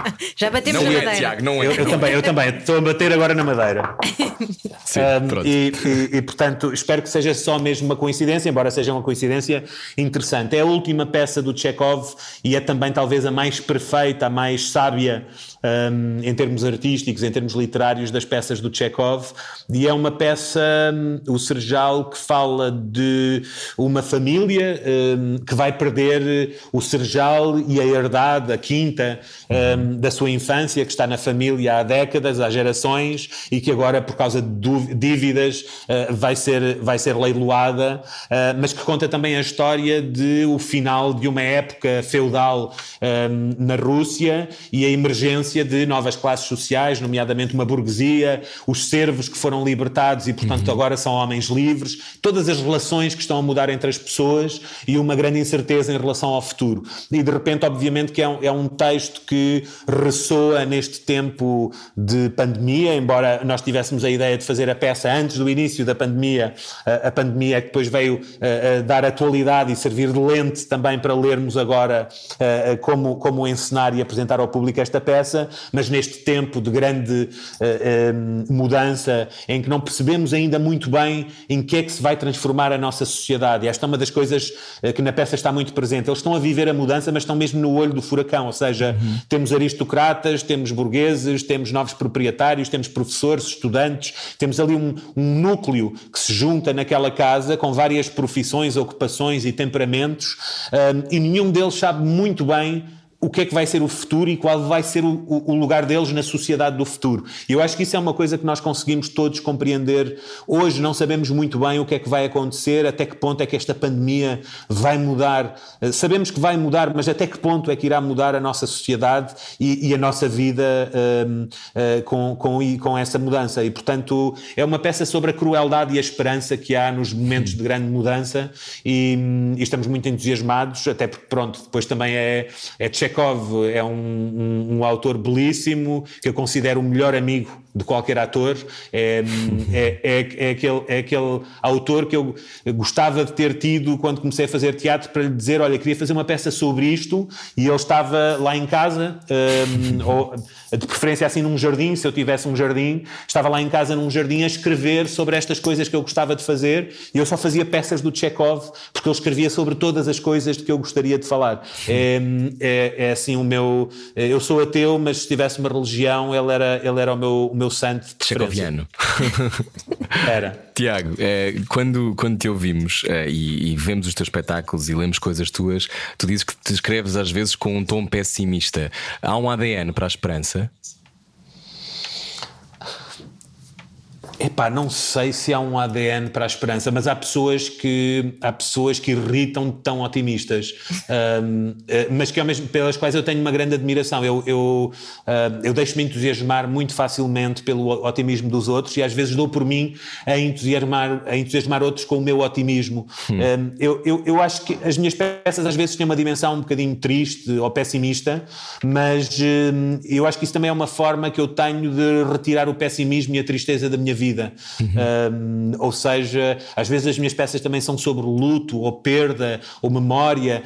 [laughs] Já batemos não na é, madeira. Tiago, não é. Eu, eu, também, eu também. Estou a bater agora na madeira. [laughs] Sim, um, e, e, e, portanto, espero que seja só mesmo uma coincidência, embora seja uma coincidência interessante. É a última peça do Chekhov e é também talvez a mais perfeita, a mais sábia um, em termos artísticos, em termos literários das peças do Chekhov. E é uma peça, um, o Serjal, que fala de uma família um, que vai perder o Serjal e a herdade, a quinta da sua infância, que está na família há décadas, há gerações, e que agora, por causa de dívidas, uh, vai, ser, vai ser leiloada, uh, mas que conta também a história de o final de uma época feudal na Rússia e a emergência de novas classes sociais, nomeadamente uma burguesia, os servos que foram libertados e, portanto, uhum. agora são homens livres, todas as relações que estão a mudar entre as pessoas e uma grande incerteza em relação ao futuro. E de repente, obviamente, que é um, é um texto que ressoa neste tempo de pandemia, embora nós tivéssemos a ideia de fazer a peça antes do início da pandemia, a, a pandemia que depois veio a, a dar atualidade e servir de lente também para lermos agora a, como, como encenar e apresentar ao público esta peça, mas neste tempo de grande mudança em que não percebemos ainda muito bem em que é que se vai transformar a nossa sociedade. E esta é uma das coisas eh, que na peça está muito presente. Eles estão a viver a mudança, mas estão mesmo no olho do furacão, ou seja, uhum. temos aristocratas, temos burgueses, temos novos proprietários, temos professores, estudantes, temos ali um, um núcleo que se junta naquela casa com várias profissões, ocupações e temperamentos, um, e nenhum deles sabe muito bem o que é que vai ser o futuro e qual vai ser o, o, lugar deles na sociedade do futuro. Eu acho que isso é uma coisa que nós conseguimos todos compreender. Hoje não sabemos muito bem o que é que vai acontecer, até que ponto é que esta pandemia vai mudar. Eh, sabemos que vai mudar, mas até que ponto é que irá mudar a nossa sociedade e, e a nossa vida um, uh, eh, com, com, com essa mudança. E, portanto, é uma peça sobre a crueldade e a esperança que há nos momentos de grande mudança e, e estamos muito entusiasmados, até porque, pronto, depois também é, é check Chekhov é um, um, um, autor belíssimo, que eu considero o melhor amigo de qualquer ator. É, é, é, é, aquele, é aquele autor que eu gostava de ter tido quando comecei a fazer teatro para lhe dizer: Olha, queria fazer uma peça sobre isto, e ele estava lá em casa, um, ou de preferência assim num jardim, se eu tivesse um jardim, estava lá em casa num jardim a escrever sobre estas coisas que eu gostava de fazer, e eu só fazia peças do Chekhov, porque ele escrevia sobre todas as coisas de que eu gostaria de falar. É, é, é assim o meu. Eu sou ateu, mas se tivesse uma religião, ele era, ele era o meu, o meu santo. Checoviano. [laughs] Era. Tiago, é, quando, quando te ouvimos é, e, e, vemos os teus espetáculos e lemos coisas tuas, tu dizes que te escreves às vezes com um tom pessimista. Há um ADN para a esperança? Epá, não sei se há um ADN para a esperança, mas há pessoas que, há pessoas que irritam tão otimistas, um, eh, mas que ao mesmo, pelas quais eu tenho uma grande admiração. Eu, eu, uh, eu deixo-me entusiasmar muito facilmente pelo otimismo dos outros e às vezes dou por mim a entusiasmar, a entusiasmar outros com o meu otimismo. Hum. Um, eu, eu, eu acho que as minhas peças às vezes têm uma dimensão um bocadinho triste ou pessimista, mas um, eu acho que isso também é uma forma que eu tenho de retirar o pessimismo e a tristeza da minha vida vida. Uhum. Um, ou seja, às vezes as minhas peças também são sobre luto, ou perda, ou memória.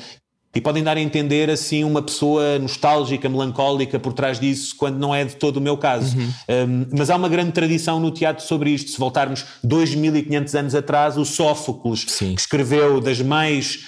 E podem dar a entender assim uma pessoa nostálgica, melancólica por trás disso, quando não é de todo o meu caso. Uhum. Um, mas há uma grande tradição no teatro sobre isto. Se voltarmos 2500 anos atrás, o Sófocles, Sim. que escreveu das mais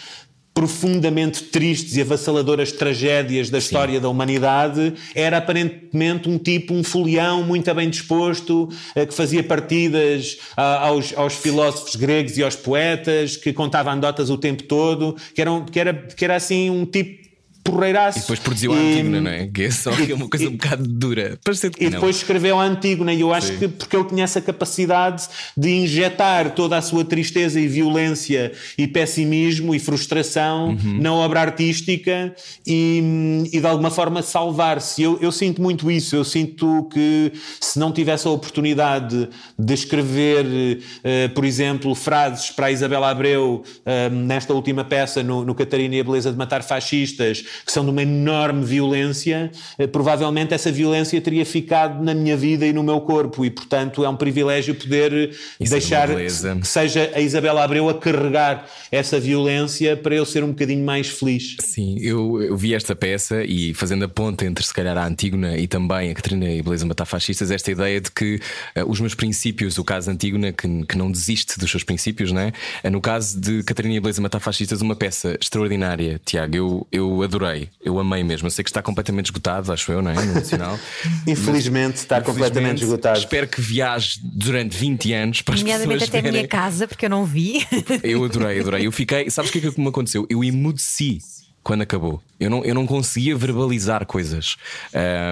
profundamente tristes e avassaladoras tragédias da história Sim. da humanidade, era aparentemente um tipo, um folião muito bem disposto, eh, que fazia partidas aos, aos filósofos gregos e aos poetas, que contava anedotas o tempo todo, que era, que era, que era assim um tipo porreiraço. E depois produziu a Antígona, não é? Que é só que é uma coisa e, um bocado dura. e depois escreveu a Antígona, e eu acho Sim. que porque ele tinha essa capacidade de injetar toda a sua tristeza e violência e pessimismo e frustração uhum. na obra artística e, e de alguma forma salvar-se. Eu, eu sinto muito isso, eu sinto que se não tivesse a oportunidade de escrever, uh, por exemplo, frases para a Isabela Abreu uh, nesta última peça no, no Catarina e a Beleza de Matar Fascistas, que são de uma enorme violência, eh, provavelmente essa violência teria ficado na minha vida e no meu corpo e, portanto, é um privilégio poder Isso é deixar é que seja a Isabela Abreu a carregar essa violência para eu ser um bocadinho mais feliz. Sim, eu, eu vi esta peça e fazendo a ponte entre se calhar a Antígona e também a Catarina e a Beleza Matar Fascistas, esta ideia de que uh, os meus princípios, o caso Antígona que, que não desiste dos seus princípios, é? Uh, no caso de Catarina e a Beleza Matar Fascistas, uma peça extraordinária, Tiago. Eu, eu adorei adorei, eu amei mesmo. Eu sei que está completamente esgotado, acho eu, não é? No Nacional. [laughs] Infelizmente Mas, está completamente esgotado. Espero que viaje durante 20 anos para as Nomeadamente até a minha casa, porque eu não vi. [laughs] Eu adorei, adorei. Eu fiquei. Sabes o que é que me aconteceu? Eu emudeci quando acabou. Eu não, eu não conseguia verbalizar coisas.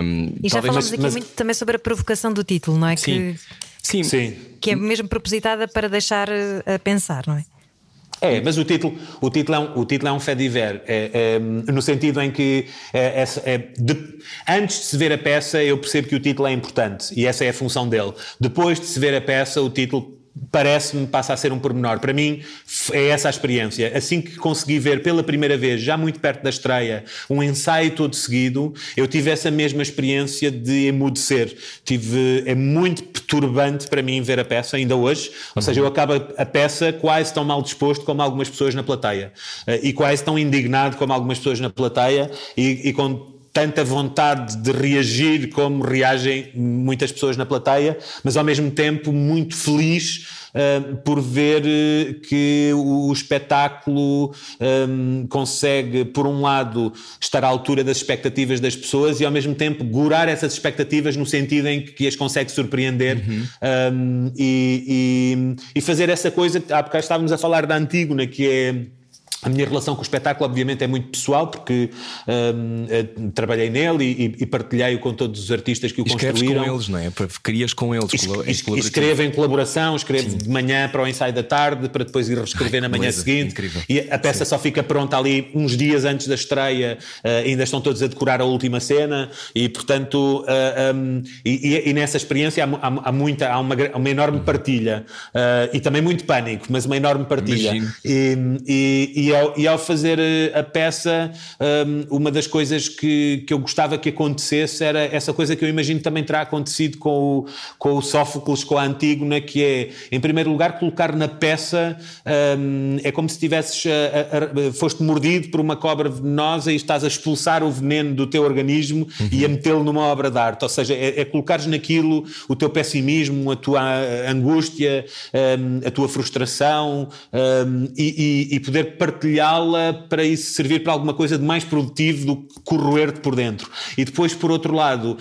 Um, e já falamos aqui mas... muito também sobre a provocação do título, não é? Sim. Que... Sim. Sim. Que é mesmo propositada para deixar eh, a pensar, não é? É, mas o título, o título, é, um, o título é um fait divers, é, é, no sentido em que é, é, de, antes de se ver a peça eu percebo que o título é importante e essa é a função dele. Depois de se ver a peça o título parece-me passa a ser um pormenor. Para mim é essa a experiência. Assim que consegui ver pela primeira vez, já muito perto da estreia, um ensaio todo seguido, eu tive essa mesma experiência de emudecer. Tive, é muito perturbante para mim ver a peça, ainda hoje. Ou seja, eu acabo a peça quase tão mal disposto como algumas pessoas na plateia. Eh, e quase tão indignado como algumas pessoas na plateia e, e com tanta vontade de reagir como reagem muitas pessoas na plateia, mas ao mesmo tempo muito feliz uh, por ver eh, que o, o espetáculo um, consegue, por um lado, estar à altura das expectativas das pessoas e ao mesmo tempo gurar essas expectativas no sentido em que as consegue surpreender uhum. um, e, e, e, fazer essa coisa. Há bocado estávamos a falar da Antígona, que é a minha relação com o espetáculo, obviamente, é muito pessoal, porque um, eh, trabalhei nele e, e partilhei-o com todos os artistas que o Escreves construíram. com eles, não é? Querias com eles. Es, escrevo em colaboração, escrevo Sim. de manhã para o ensaio da tarde, para depois ir reescrever na manhã beleza, seguinte. Incrível. E a peça Sim. só fica pronta ali uns dias antes da estreia, uh, ainda estão todos a decorar a última cena, e portanto, uh, um, e, e, nessa experiência há, há, há, muita, há uma, uma enorme partilha, uh, e também muito pânico, mas uma enorme partilha. E, e, e ao, e ao fazer eh, a peça, um, uma das coisas que, que eu gostava que acontecesse era essa coisa que eu imagino também terá acontecido com o, com o Sófocles, com a Antígona, que é, em primeiro lugar, colocar na peça, um, é como se tivesses, a, a, a, foste mordido por uma cobra venenosa e estás a expulsar o veneno do teu organismo uhum. e a metê-lo numa obra de arte. Ou seja, é, é colocares naquilo o teu pessimismo, a tua angústia, um, a tua frustração e, e, e poder partilhar partilhá-la para isso servir para alguma coisa de mais produtivo do que corroer-te por dentro. E depois, por outro lado,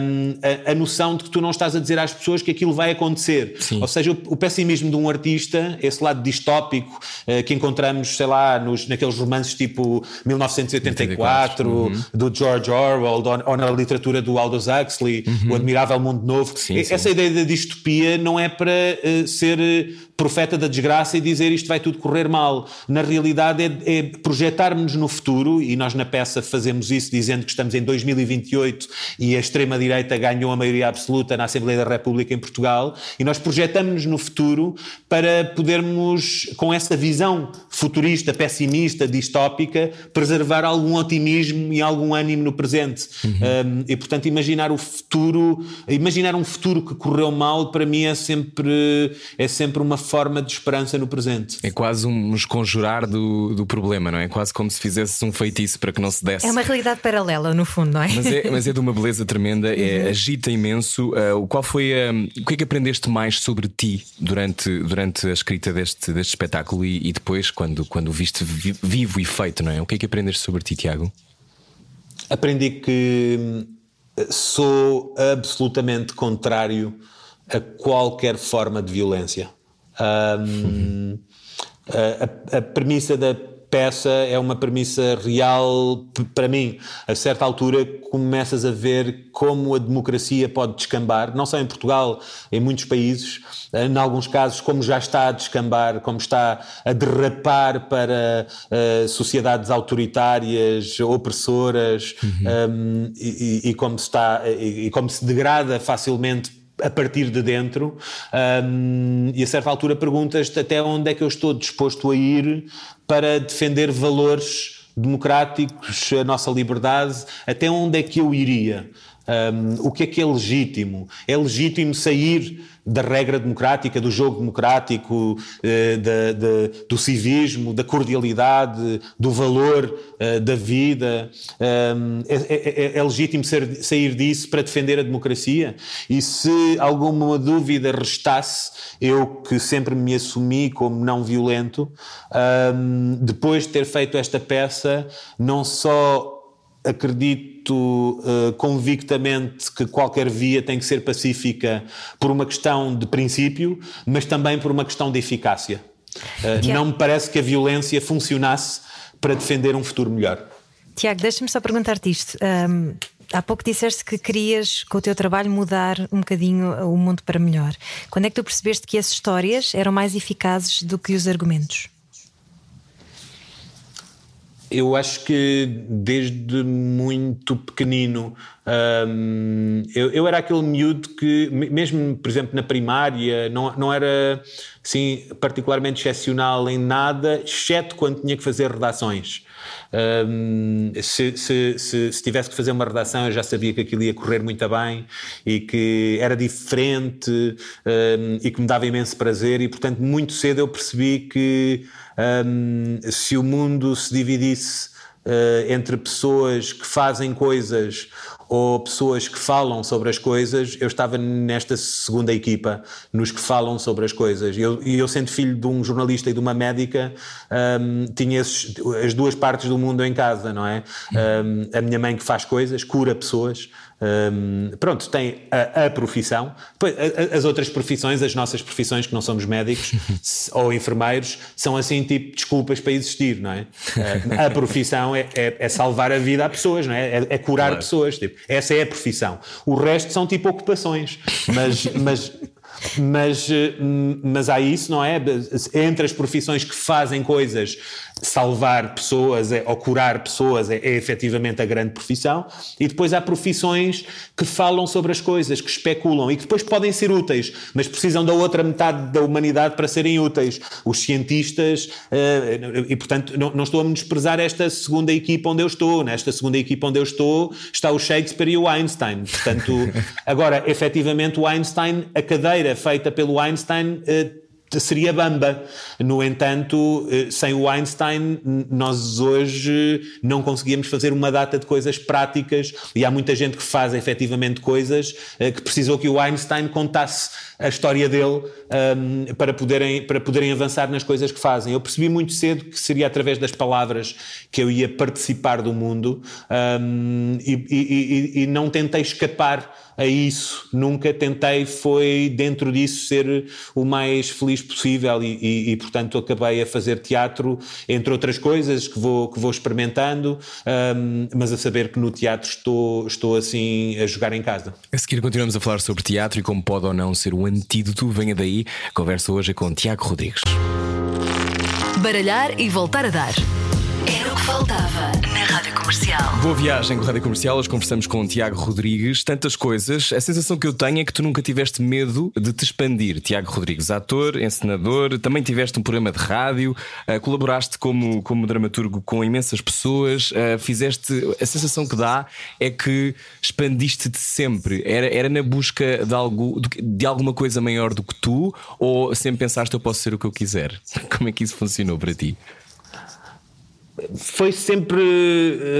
um, a, a, noção de que tu não estás a dizer às pessoas que aquilo vai acontecer. Sim. Ou seja, o, o, pessimismo de um artista, esse lado distópico uh, que encontramos, sei lá, nos, naqueles romances tipo 1984, uhum. do George Orwell, ou, ou, na literatura do Aldous Huxley, uhum. O Admirável Mundo Novo. Sim, essa sim. ideia da distopia não é para uh, ser profeta da desgraça e dizer isto vai tudo correr mal. Na realidade é, é projetarmos no futuro, e nós na peça fazemos isso dizendo que estamos em 2028 e a extrema-direita ganhou a maioria absoluta na Assembleia da República em Portugal, e nós projetamos-nos no futuro para podermos, com essa visão futurista, pessimista, distópica, preservar algum otimismo e algum ânimo no presente. Uhum. Um, e portanto, imaginar o futuro, imaginar um futuro que correu mal, para mim é sempre, é sempre uma forma de esperança no presente. É quase um esconjurar do, do problema, não é? Quase como se fizesse um feitiço para que não se desse. É uma realidade paralela, no fundo, não é? Mas é, mas é de uma beleza tremenda, é, uhum. agita imenso. Uh, qual foi a, o que é que aprendeste mais sobre ti durante, durante a escrita deste, deste espetáculo e, e depois, quando, quando o viste vivo e feito, não é? O que é que aprendeste sobre ti, Tiago? Aprendi que hum, sou absolutamente contrário a qualquer forma de violência. Um, a, a, premissa da peça é uma premissa real para mim. A certa altura começas a ver como a democracia pode descambar, não só em Portugal, em muitos países, em alguns casos como já está a descambar, como está a derrapar para uh, sociedades autoritárias, opressoras, uhum. um, e, e, como está e, e como se degrada facilmente a partir de dentro um, e a certa altura perguntas-te até onde é que eu estou disposto a ir para defender valores democráticos, a nossa liberdade, até onde é que eu iria? Um, o que é que é legítimo? É legítimo sair da regra democrática, do jogo democrático, eh, da, da, do civismo, da cordialidade, do valor eh, da vida. Um, é, é, é, é, legítimo ser, sair disso para defender a democracia? E se alguma dúvida restasse, eu que sempre me assumi como não violento, um, depois de ter feito esta peça, não só acredito uh, convictamente que qualquer via tem que ser pacífica por uma questão de princípio, mas também por uma questão de eficácia. Uh, não me parece que a violência funcionasse para defender um futuro melhor. Tiago, deixa-me só perguntar-te isto. Um, há pouco disseste que querias, com o teu trabalho, mudar um bocadinho o mundo para melhor. Quando é que tu percebeste que as histórias eram mais eficazes do que os argumentos? Eu acho que desde muito pequenino um, eu, eu, era aquele miúdo que, mesmo por exemplo na primária, não, não era assim, particularmente excepcional em nada, exceto quando tinha que fazer redações. Se, se, se, se, tivesse que fazer uma redação, eu já sabia que aquilo ia correr muito bem e que era diferente um, e que me dava imenso prazer, e portanto, muito cedo eu percebi que um, se o mundo se dividisse uh, entre pessoas que fazem coisas ou pessoas que falam sobre as coisas, eu estava nesta segunda equipa, nos que falam sobre as coisas. E eu, eu, sendo filho de um jornalista e de uma médica, um, tinha esses, as duas partes do mundo em casa, não é? Um, a minha mãe que faz coisas, cura pessoas, um, pronto, tem a, a profissão. as outras profissões, as nossas profissões, que não somos médicos [laughs] ou enfermeiros, são assim tipo desculpas para existir, não é? Uh, a profissão é, é, é, salvar a vida a pessoas, não é? É, é curar claro. pessoas. Tipo, essa é a profissão. O resto são tipo ocupações. Mas, [laughs] mas mas, eh, mas há isso, não é? Entre as profissões que fazem coisas salvar pessoas é, ou curar pessoas é, é efetivamente a grande profissão, e depois há profissões que falam sobre as coisas, que especulam e que depois podem ser úteis, mas precisam da outra metade da humanidade para serem úteis. Os cientistas, uh, e portanto não, não, estou a desprezar esta segunda equipa onde eu estou, nesta segunda equipa onde eu estou está o Shakespeare e o Einstein. Portanto, [laughs] agora, efetivamente, o Einstein, a cadeira feita pelo Einstein. Seria bamba. No entanto, eh, sem o Einstein, nós hoje não conseguíamos fazer uma data de coisas práticas e há muita gente que faz efetivamente coisas eh, que precisou que o Einstein contasse a história dele um, para, poderem, para poderem avançar nas coisas que fazem. Eu percebi muito cedo que seria através das palavras que eu ia participar do mundo um, e, e, e, e não tentei escapar a isso, nunca tentei, foi dentro disso ser o mais feliz possível e, e, e, portanto acabei a fazer teatro, entre outras coisas que vou, que vou experimentando, um, mas a saber que no teatro estou, estou assim a jogar em casa. A seguir continuamos a falar sobre teatro e como pode ou não ser um antídoto, venha daí, conversa hoje com Tiago Rodrigues. Baralhar e voltar a dar. Era o que faltava Comercial. Boa viagem com a Rádio Comercial. Hoje conversamos com o Tiago Rodrigues. Tantas coisas. A sensação que eu tenho é que tu nunca tiveste medo de te expandir. Tiago Rodrigues, ator, encenador, também tiveste um programa de rádio, uh, colaboraste como, como dramaturgo com imensas pessoas, uh, fizeste. A sensação que dá é que expandiste-te sempre. Era, era na busca de, algo, de alguma coisa maior do que tu ou sempre pensaste eu posso ser o que eu quiser? [laughs] Como é que isso funcionou para ti? Foi sempre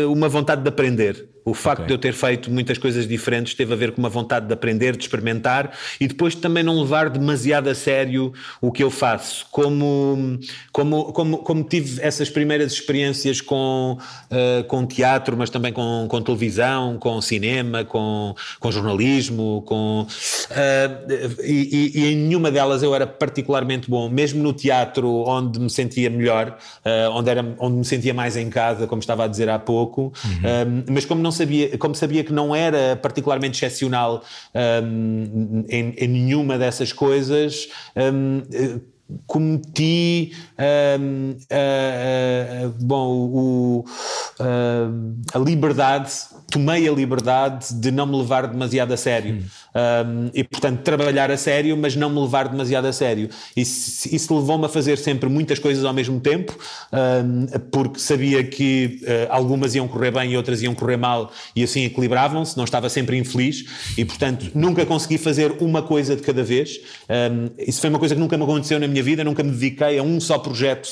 eh, uma vontade de aprender. O facto okay. de eu ter feito muitas coisas diferentes teve a ver com uma vontade de aprender, de experimentar e depois também não levar demasiado a sério o que eu faço. Como, como, como, como tive essas primeiras experiências com, uh, com teatro, mas também com, com televisão, com cinema, com, com jornalismo, com, uh, e, e, e, em nenhuma delas eu era particularmente bom, mesmo no teatro onde me sentia melhor, uh, onde, era, onde me sentia mais em casa, como estava a dizer há pouco, uhum. mas como não sabia, como sabia que não era particularmente excepcional um, em, em, nenhuma dessas coisas, um, cometi um, bom, o, a liberdade, tomei a liberdade de não me levar demasiado a sério. Hum. Um, e, portanto, trabalhar a sério, mas não me levar demasiado a sério. Isso, isso levou-me a fazer sempre muitas coisas ao mesmo tempo, um, porque sabia que uh, algumas iam correr bem e outras iam correr mal, e assim equilibravam-se, não estava sempre infeliz, e, portanto, nunca consegui fazer uma coisa de cada vez. Um, isso foi uma coisa que nunca me aconteceu na minha vida, nunca me dediquei a um só projeto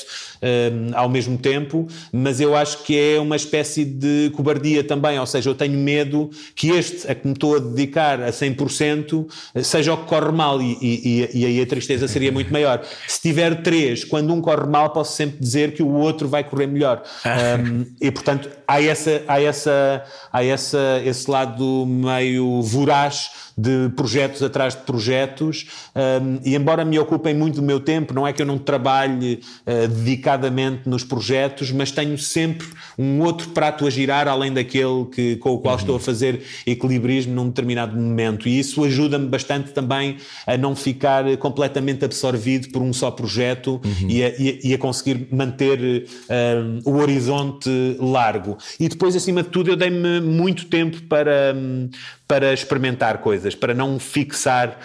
ao mesmo tempo, mas eu acho que é uma espécie de cobardia também, ou seja, eu tenho medo que este a que me estou a dedicar a 100% seja o que corre mal e, e, e, aí a tristeza seria muito maior. Se tiver três, quando um corre mal, posso sempre dizer que o outro vai correr melhor. Um, [laughs] e portanto há, essa, há, essa, há essa, esse lado meio voraz de projetos atrás de projetos, um, e embora me ocupem muito do meu tempo, não é que eu não trabalhe uh, dedicadamente nos projetos, mas tenho sempre um outro prato a girar além daquele que, com o qual uhum. estou a fazer equilibrismo num determinado momento. E isso ajuda-me bastante também a não ficar completamente absorvido por um só projeto uhum. e, a, e, a, conseguir manter uh, o horizonte largo. E depois, acima de tudo, eu dei-me muito tempo para, para experimentar coisas, para não fixar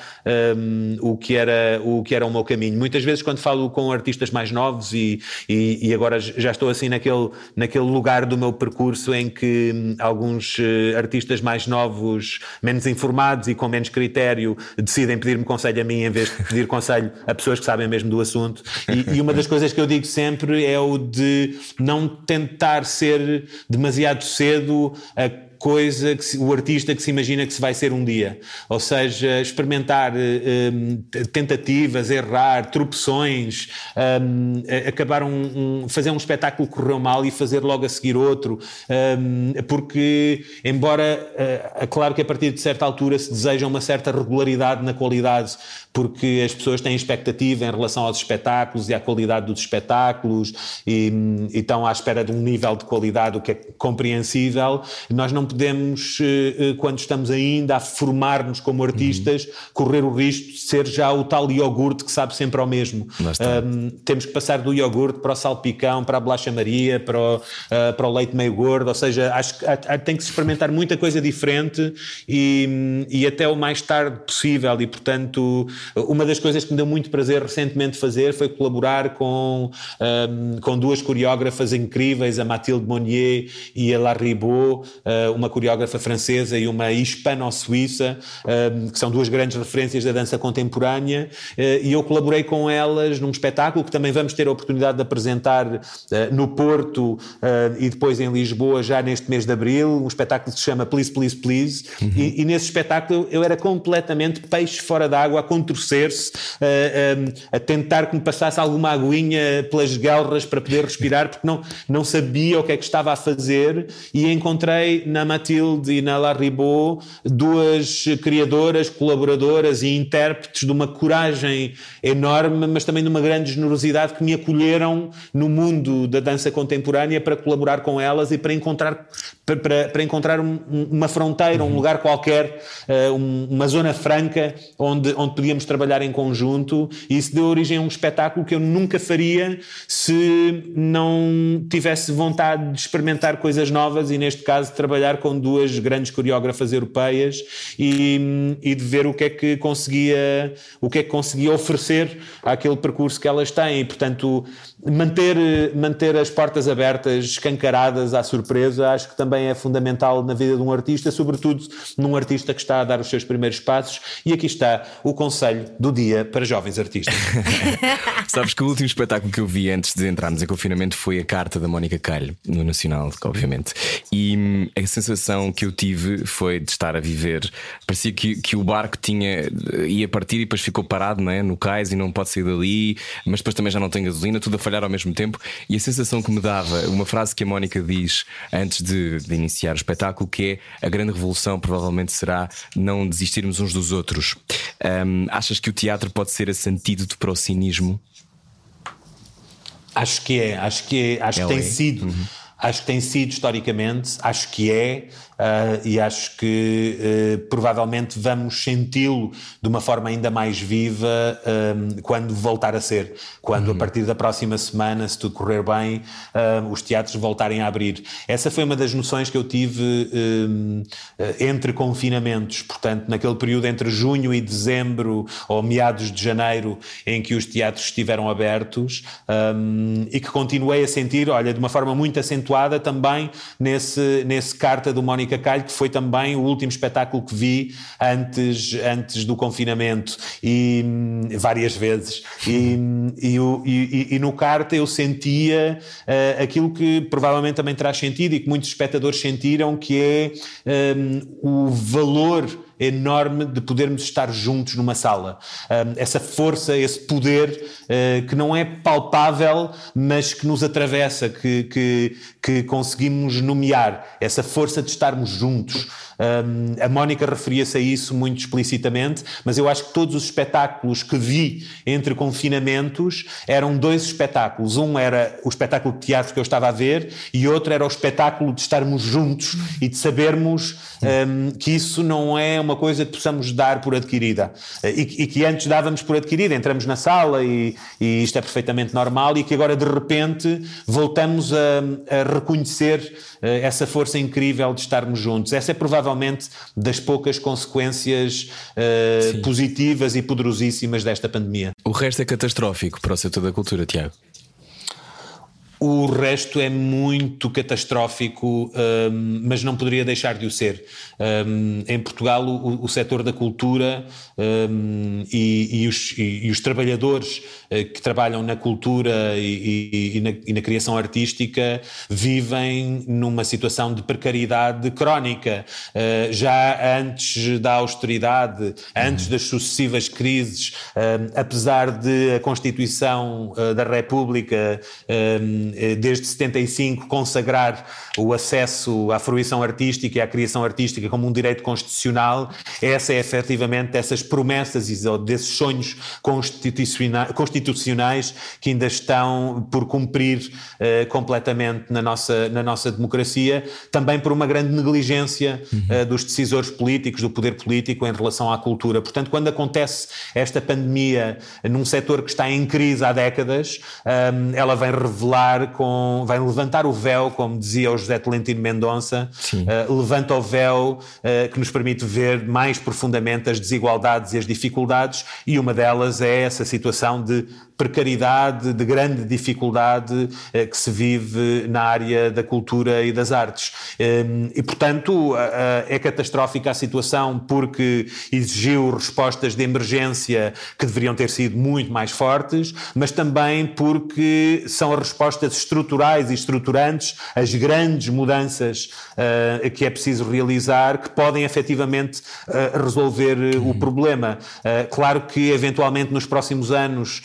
um, o, que era, o que era o meu caminho. Muitas vezes, quando falo com artistas mais novos, e, e, e agora já estou assim naquele, naquele lugar do meu percurso em que hum, alguns uh, artistas mais novos, menos informados e com menos critério, decidem pedir-me conselho a mim em vez de pedir conselho a pessoas que sabem mesmo do assunto. E, e uma das coisas que eu digo sempre é o de não tentar ser demasiado cedo a coisa que se, o artista que se imagina que se vai ser um dia. Ou seja, experimentar um, tentativas, errar, tropeções, um, acabar um, um, fazer um espetáculo que correu mal e fazer logo a seguir outro. Porque, embora, uh, claro que a partir de certa altura se deseja uma certa regularidade na qualidade, porque as pessoas têm expectativa em relação aos espetáculos e à qualidade dos espetáculos e, e estão à espera de um nível de qualidade o que é compreensível. Nós não podemos, eh, eh, quando estamos ainda a formar-nos como artistas, uhum. correr o risco de ser já o tal iogurte que sabe sempre ao mesmo. Um, temos que passar do iogurte para o salpicão, para a bolacha Maria, para o, uh, para o leite meio gordo, ou seja, acho que tem que se experimentar muita coisa diferente e, e até o mais tarde possível e, portanto, uma das coisas que me deu muito prazer recentemente fazer foi colaborar com, um, com duas coreógrafas incríveis, a Mathilde Monnier e a Larry Beau, uh, uma coreógrafa francesa e uma hispano-suíça, que são duas grandes referências da dança contemporânea, e eu colaborei com elas num espetáculo que também vamos ter a oportunidade de apresentar no Porto e depois em Lisboa já neste mês de Abril, um espetáculo que se chama Please, Please, Please, uhum. e, e, nesse espetáculo eu era completamente peixe fora d'água, a contorcer-se, a, a, a, tentar que me passasse alguma aguinha pelas guelras para poder respirar, porque não, não sabia o que é que estava a fazer, e encontrei na Matilde e na La Ribot duas criadoras, colaboradoras e intérpretes de uma coragem enorme, mas também de uma grande generosidade que me acolheram no mundo da dança contemporânea para colaborar com elas e para encontrar para, para encontrar um, uma fronteira, um uhum. lugar qualquer, um, uma zona franca onde, onde podíamos trabalhar em conjunto e isso deu origem a um espetáculo que eu nunca faria se não tivesse vontade de experimentar coisas novas e neste caso trabalhar com duas grandes coreógrafas europeias e, e de ver o que é que conseguia o que é que conseguia oferecer àquele percurso que elas têm. E portanto manter, manter as portas abertas, escancaradas à surpresa, acho que também é fundamental na vida de um artista, sobretudo num artista que está a dar os seus primeiros passos. E aqui está o conselho do dia para jovens artistas. [laughs] Sabes que o último espetáculo que eu vi antes de entrarmos em confinamento foi a carta da Mónica Calho, no Nacional, obviamente. E hum, a sensação que eu tive foi de estar a viver. Parecia que, que o barco tinha ia partir e depois ficou parado não é? no cais e não pode sair dali, mas depois também já não tem gasolina, tudo a falhar ao mesmo tempo. E a sensação que me dava, uma frase que a Mónica diz antes de, de iniciar o espetáculo, que é a grande revolução provavelmente será não desistirmos uns dos outros. Um, achas que o teatro pode ser esse antídoto para o cinismo? Acho que é, acho que é, acho que tem é. sido. Uhum. Acho que tem sido historicamente, acho que é, uh, e acho que uh, provavelmente vamos senti-lo de uma forma ainda mais viva um, quando voltar a ser. Quando uhum. a partir da próxima semana, se tudo correr bem, os teatros voltarem a abrir. Essa foi uma das noções que eu tive um, entre confinamentos, portanto, naquele período entre junho e dezembro, ou meados de janeiro, em que os teatros estiveram abertos, e que continuei a sentir, olha, de uma forma muito acentuada também nesse, nesse carta do Mónica Que foi também o último espetáculo que vi antes, antes do confinamento, e várias vezes. E, e, e, e no Carta eu sentia uh, aquilo que provavelmente também traz sentido e que muitos espectadores sentiram, que é um, o valor enorme de podermos estar juntos numa sala. essa força, esse poder uh, que não é palpável, mas que nos atravessa, que, que, que conseguimos nomear. Essa força de estarmos juntos. Um, a Mónica referia-se a isso muito explicitamente, mas eu acho que todos os espetáculos que vi entre confinamentos eram dois espetáculos. Um era o espetáculo de teatro que eu estava a ver e outro era o espetáculo de estarmos juntos e de sabermos um, que isso não é uma coisa que possamos dar por adquirida e, e, que antes dávamos por adquirida. Entramos na sala e, e, isto é perfeitamente normal e que agora de repente voltamos a, a reconhecer uh, essa força incrível de estarmos juntos. Essa é provavelmente provavelmente das poucas consequências uh, positivas e poderosíssimas desta pandemia. O resto é catastrófico para o setor da cultura, Tiago. O resto é muito catastrófico, um, mas não poderia deixar de o ser. Um, em Portugal, o, o setor da cultura um, e, e, os, e, e, os, trabalhadores uh, que trabalham na cultura e, na, e, na, criação artística vivem numa situação de precariedade crónica. Uh, já antes da austeridade, antes das sucessivas crises, apesar de a Constituição uh, da República eh, desde 75 consagrar o acesso à fruição artística e à criação artística como um direito constitucional, essa é efetivamente dessas promessas e desses sonhos constitucionais que ainda estão por cumprir uh, completamente na nossa, na nossa democracia, também por uma grande negligência uhum. uh, dos decisores políticos, do poder político em relação à cultura. Portanto, quando acontece esta pandemia num setor que está em crise há décadas, um, ela vem revelar com, vai levantar o véu, como dizia o José Tolentino Mendonça, uh, levanta o véu uh, que nos permite ver mais profundamente as desigualdades e as dificuldades, e uma delas é essa situação de precariedade, de grande dificuldade eh, que se vive na área da cultura e das artes. Ehm, e, portanto, é catastrófica a situação porque exigiu respostas de emergência que deveriam ter sido muito mais fortes, mas também porque são as respostas estruturais e estruturantes, as grandes mudanças uh, que é preciso realizar, que podem efetivamente uh, resolver o problema. claro que, eventualmente, nos próximos anos,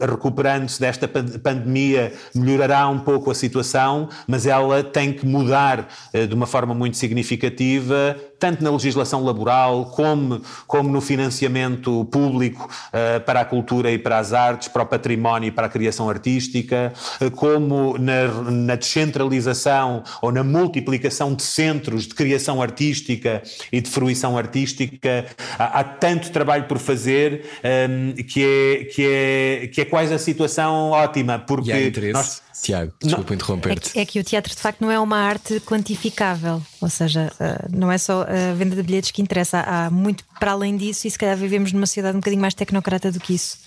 recuperando-se desta pandemia, melhorará um pouco a situação, mas ela tem que mudar de uma forma muito significativa tanto na legislação laboral como, como no financiamento público uh, para a cultura e para as artes, para o património e para a criação artística, uh, como na, na, descentralização ou na multiplicação de centros de criação artística e de fruição artística. Há, há tanto trabalho por fazer um, ehm, que, é, que, é, que é quase a situação ótima, porque nós Tiago, desculpa interromper-te. É, que, é que o teatro de facto não é uma arte quantificável, ou seja, uh, não é só a venda de bilhetes que interessa, há muito para além disso e se calhar vivemos numa sociedade um bocadinho mais tecnocrata do que isso.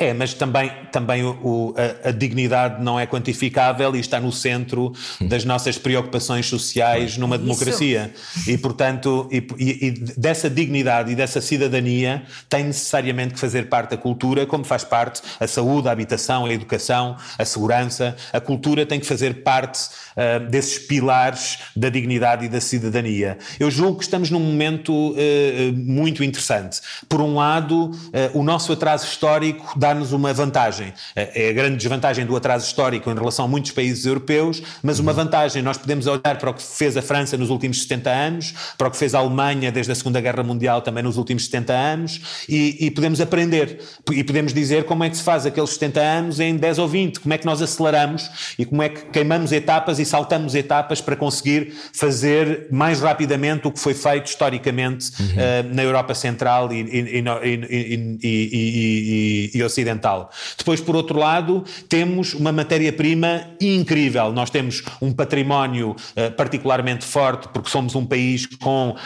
É, mas também, também o, o, a, a, dignidade não é quantificável e está no centro das nossas preocupações sociais numa democracia. Isso. E, portanto, e, e, e, dessa dignidade e dessa cidadania tem necessariamente que fazer parte a cultura, como faz parte a saúde, a habitação, a educação, a segurança. A cultura tem que fazer parte uh, desses pilares da dignidade e da cidadania. Eu julgo que estamos num momento uh, muito interessante. Por um lado, uh, o nosso atraso histórico dá dá-nos uma vantagem. É, é a grande desvantagem do atraso histórico em relação a muitos países europeus, mas uma vantagem. Nós podemos olhar para o que fez a França nos últimos 70 anos, para o que fez a Alemanha desde a Segunda Guerra Mundial também nos últimos 70 anos, e, e podemos aprender. E podemos dizer como é que se faz aqueles 70 anos em 10 ou 20, como é que nós aceleramos e como é que queimamos etapas e saltamos etapas para conseguir fazer mais rapidamente o que foi feito historicamente uhum. uh, na Europa Central e, e, e, e, ocidental. Depois, por outro lado, temos uma matéria-prima incrível. Nós temos um património uh, particularmente forte, porque somos um país com uh,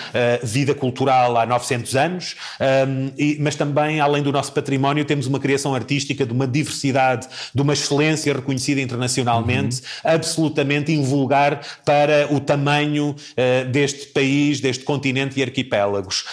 vida cultural há 900 anos, um, ehm, e, mas também, além do nosso património, temos uma criação artística de uma diversidade, de uma excelência reconhecida internacionalmente, uhum. absolutamente invulgar para o tamanho uh, deste país, deste continente e arquipélagos,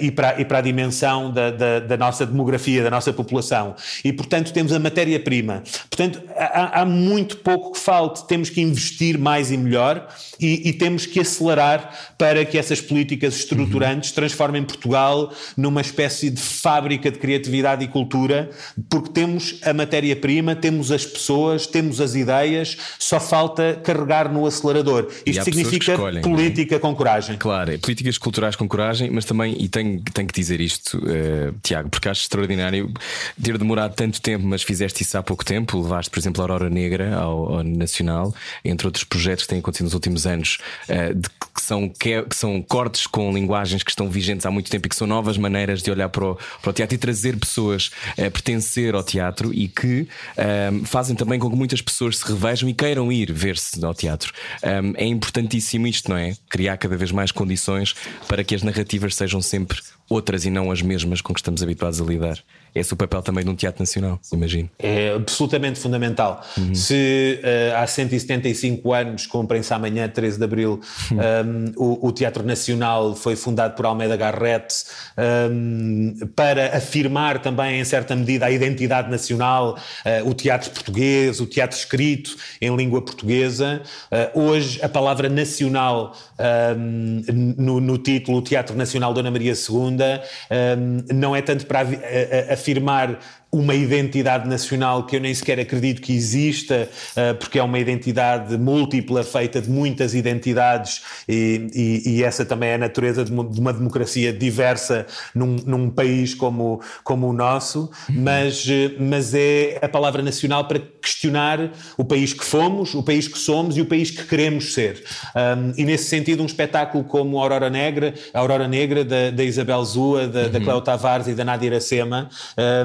e, para, e para a dimensão da, da, da nossa demografia, da nossa população e, portanto, temos a matéria-prima. Portanto, há, há, muito pouco que falte, temos que investir mais e melhor e, e temos que acelerar para que essas políticas estruturantes uhum. transformem Portugal numa espécie de fábrica de criatividade e cultura, porque temos a matéria-prima, temos as pessoas, temos as ideias, só falta carregar no acelerador. Isto significa escolhem, é? política é? com coragem. Claro, é políticas culturais com coragem, mas também, e tenho, tenho que dizer isto, uh, Tiago, porque acho extraordinário ter demorado tanto tempo, mas fizeste isso há pouco tempo. Levaste, por exemplo, a Aurora Negra ao, ao Nacional, entre outros projetos que têm acontecido nos últimos anos, uh, de, que, são, que, é, que, são cortes com linguagens que estão vigentes há muito tempo e que são novas maneiras de olhar para o, para o teatro e trazer pessoas a pertencer ao teatro e que um, fazem também com que muitas pessoas se revejam e queiram ir ver-se ao teatro. Um, é importantíssimo isto, não é? Criar cada vez mais condições para que as narrativas sejam sempre outras e não as mesmas com que estamos habituados a lidar. Esse é o papel também de um teatro nacional, imagino. É absolutamente fundamental. Uhum. Se uh, há 175 anos, cumpre-se amanhã, 13 de abril, um, ehm, o, o, Teatro Nacional foi fundado por Almeida Garrett um, ehm, para afirmar também, em certa medida, a identidade nacional, uh, o teatro português, o teatro escrito em língua portuguesa. Uh, hoje, a palavra nacional um, ehm, no, no, título, o Teatro Nacional Dona Maria II, não é tanto para afirmar afirmar uma identidade nacional que eu nem sequer acredito que exista, uh, porque é uma identidade múltipla, feita de muitas identidades, e, e, e essa também é a natureza de uma, de uma democracia diversa num, num, país como, como o nosso, mas, uh, mas é a palavra nacional para questionar o país que fomos, o país que somos e o país que queremos ser. Um, e nesse sentido, um espetáculo como a Aurora Negra, a Aurora Negra da, da Isabel Zua, da, uhum. da Cléo Tavares e da Nádia Iracema,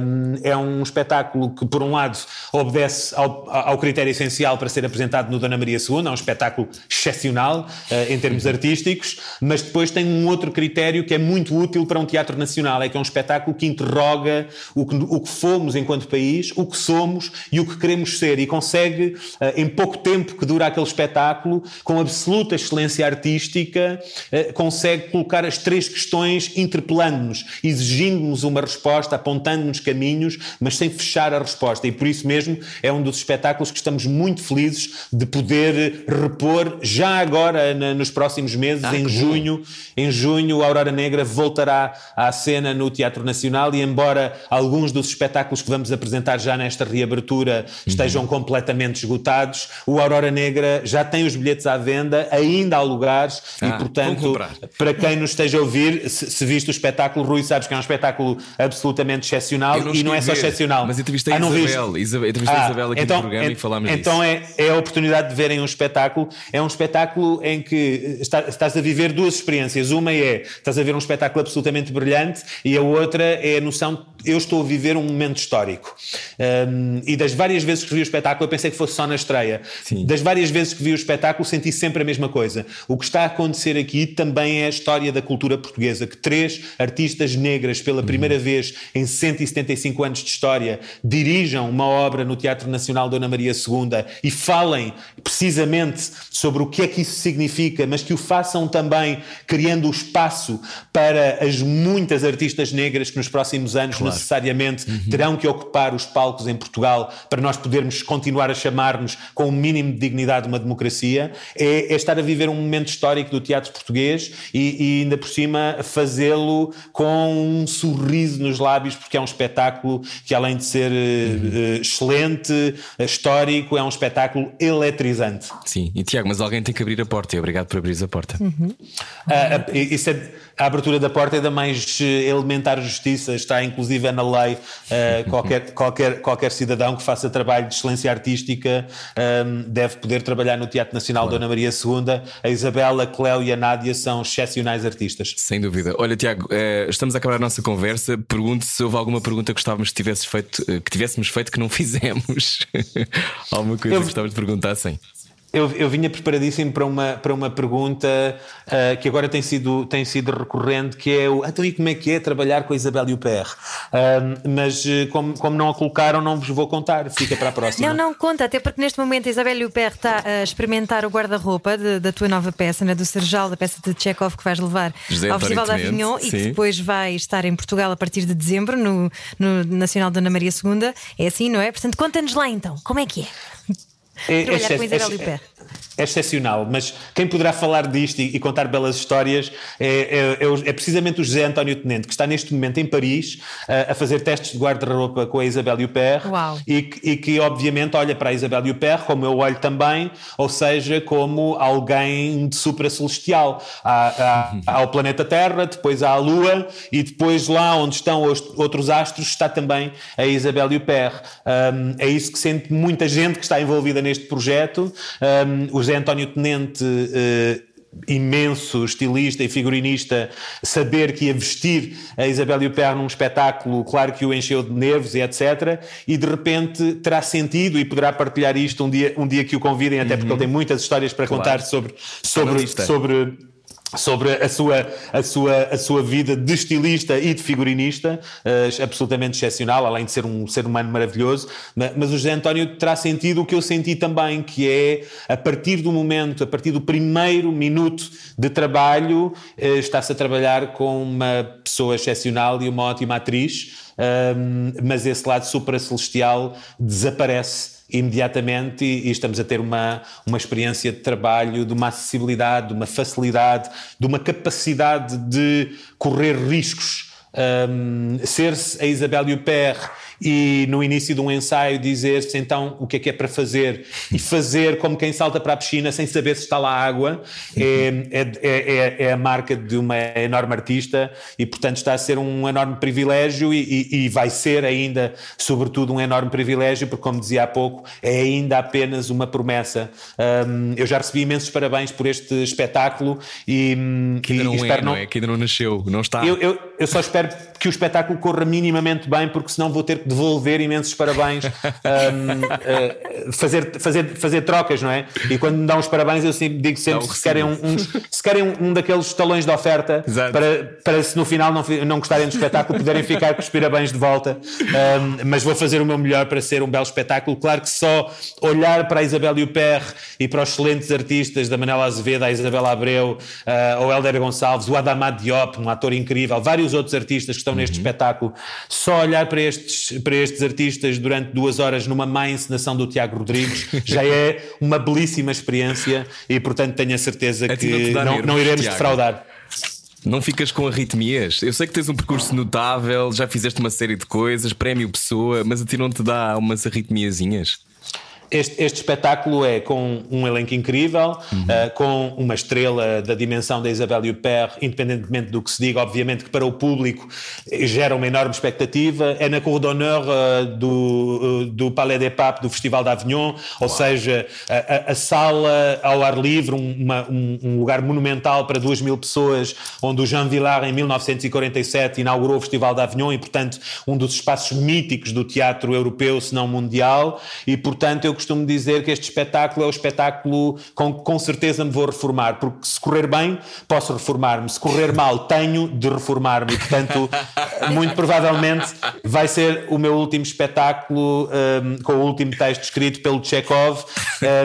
um, é é um espetáculo que, por um lado, obedece ao, ao critério essencial para ser apresentado no Dona Maria II, é um espetáculo excepcional uh, em termos artísticos, mas depois tem um outro critério que é muito útil para um teatro nacional, é que é um espetáculo que interroga o que, o que fomos enquanto país, o que somos e o que queremos ser, e consegue, uh, em pouco tempo que dura aquele espetáculo, com absoluta excelência artística, uh, consegue colocar as três questões interpelando-nos, exigindo-nos uma resposta, apontando-nos caminhos, mas sem fechar a resposta. E por isso mesmo é um dos espetáculos que estamos muito felizes de poder repor já agora na, nos próximos meses, ah, em junho. Bom. Em junho, a Aurora Negra voltará à cena no Teatro Nacional e embora alguns dos espetáculos que vamos apresentar já nesta reabertura uhum. estejam completamente esgotados, o Aurora Negra já tem os bilhetes à venda, ainda há lugares ah, e portanto, para quem nos esteja a ouvir, se, se viste o espetáculo, Rui, sabes que é um espetáculo absolutamente excepcional e não é só excepcional. Mas entrevistei ah, a Isabel, Isabel, entrevistei ah, a Isabel aqui então, no programa e falámos então disso. Então é, é a oportunidade de verem um espetáculo. É um espetáculo em que está, estás a viver duas experiências. Uma é, estás a ver um espetáculo absolutamente brilhante e a outra é a noção eu estou a viver um momento histórico. Um, e das várias vezes que vi o espetáculo, eu pensei que fosse só na estreia. Sim. Das várias vezes que vi o espetáculo, senti sempre a mesma coisa. O que está a acontecer aqui também é a história da cultura portuguesa, que três artistas negras, pela uhum. primeira vez em 175 anos de história, dirijam uma obra no Teatro Nacional Dona Maria II e falem precisamente sobre o que é que isso significa, mas que o façam também criando o espaço para as muitas artistas negras que nos próximos anos claro necessariamente uhum. terão que ocupar os palcos em Portugal para nós podermos continuar a chamar-nos com o mínimo de dignidade uma democracia, é, é, estar a viver um momento histórico do teatro português e, e ainda por cima fazê-lo com um sorriso nos lábios, porque é um espetáculo que, além de ser uhum. uh, excelente, histórico, é um espetáculo eletrizante. Sim, e Tiago, mas alguém tem que abrir a porta e obrigado por abrir a porta. Uhum. Uh, isso é a abertura da porta é da mais eh, elementar justiça, está inclusive na lei. Uh, [laughs] qualquer, qualquer, qualquer cidadão que faça trabalho de excelência artística um, deve poder trabalhar no Teatro Nacional claro. Dona Maria II. A Isabela, a Cléo e a Nádia são excepcionais artistas. Sem dúvida. Olha, Tiago, uh, estamos a acabar a nossa conversa. Pergunto se houve alguma pergunta que gostávamos que, tivesses feito, que tivéssemos feito que não [laughs] fizemos. alguma coisa Eu... que gostávamos de perguntar, sim. Eu, eu, vinha preparadíssimo para uma, para uma pergunta uh, que agora tem sido, tem sido recorrente, que é o então e como é que é trabalhar com a Isabel e o PR? Uh, mas uh, como, como não a colocaram, não vos vou contar, fica para a próxima. Não, não conta, até porque neste momento a Isabel e o PR está a experimentar o guarda-roupa de, da tua nova peça, né, do Serjal, da peça de Chekhov que vais levar José ao Festival da Avignon e que depois vai estar em Portugal a partir de dezembro, no, no Nacional da Ana Maria II. É assim, não é? Portanto, conta-nos lá então, como é que é? É, Trabalhar é, com Isabel é, é, é excepcional, mas quem poderá falar disto e, e contar belas histórias é, é, é, é precisamente o José António Tenente, que está neste momento em Paris uh, a fazer testes de guarda-roupa com a Isabel Huppert e, e, que obviamente olha para a Isabel Huppert como eu olho também, ou seja, como alguém de supra-celestial. Há, há, há, o planeta Terra, depois há a Lua e depois lá onde estão os outros astros está também a Isabel Huppert. Um, é isso que sente muita gente que está envolvida neste projeto. Um, José António Tenente. Uh, imenso estilista e figurinista saber que ia vestir a Isabel Huppert num espetáculo, claro que o encheu de nervos e etc. E de repente terá sentido e poderá partilhar isto um dia, um dia que o convidem, até porque uhum. ele tem muitas histórias para claro. contar sobre, sobre, sobre sobre a sua, a, sua, a sua vida de estilista e de figurinista, uh, absolutamente excepcional, além de ser um ser humano maravilhoso. Mas o José António terá sentido o que eu senti também, que é a partir do momento, a partir do primeiro minuto de trabalho, uh, está-se a trabalhar com uma pessoa excepcional e uma ótima atriz, uh, mas esse lado supra-celestial desaparece imediatamente e, e, estamos a ter uma, uma experiência de trabalho, de uma acessibilidade, de uma facilidade, de uma capacidade de correr riscos. Um, ser-se a Isabel Huppert e no início de um ensaio dizer-se então o que é que é para fazer. E fazer como quem salta para a piscina sem saber se está lá água. É, é, é, é a marca de uma enorme artista e portanto está a ser um enorme privilégio e, e, e, vai ser ainda sobretudo um enorme privilégio porque como dizia há pouco é ainda apenas uma promessa. Um, eu já recebi imensos parabéns por este espetáculo e, que ainda não, e é, não, não é, que ainda não nasceu, não está. Eu, eu, eu só espero que o espetáculo corra minimamente bem porque senão vou ter devolver imensos parabéns, um, uh, fazer, fazer, fazer trocas, não é? E quando me dão os parabéns, eu sempre digo sempre se querem, um, uns, se querem um, um daqueles talões de oferta para, para se no final não, não gostarem do espetáculo poderem ficar com os parabéns de volta. Um, mas vou fazer o meu melhor para ser um belo espetáculo. Claro que só olhar para a Isabel Huppert e para os excelentes artistas da Manela Azevedo, a Isabela Abreu, uh, o Helder Gonçalves, o Adamad Diop, um ator incrível, vários outros artistas que estão neste uhum. espetáculo, só olhar para estes, para estes artistas durante duas horas numa má encenação do Tiago Rodrigues já é uma belíssima experiência e, portanto, tenho a certeza é que não, não iremos Tiago. defraudar. Não ficas com arritmias? Eu sei que tens um percurso notável, já fizeste uma série de coisas, prémio pessoa, mas a ti não te dá umas arritmiazinhas? Este, este, espetáculo é com um elenco incrível, uhum. uh, com uma estrela da dimensão da Isabelle Huppert, independentemente do que se diga, obviamente que para o público gera uma enorme expectativa. É na Cour d'honneur uh, do, uh, do Palais des Papes do Festival d'Avignon, ou seja, a, a, sala ao ar livre, uma, um, um, lugar monumental para duas mil pessoas, onde o Jean Villard, em 1947, inaugurou o Festival d'Avignon e, portanto, um dos espaços míticos do teatro europeu, se não mundial, e, portanto, eu costumo dizer que este espetáculo é o espetáculo com que com certeza me vou reformar, porque se correr bem, posso reformar-me, se correr mal, tenho de reformar-me, portanto, [laughs] muito provavelmente vai ser o meu último espetáculo um, com o último texto escrito pelo Chekhov,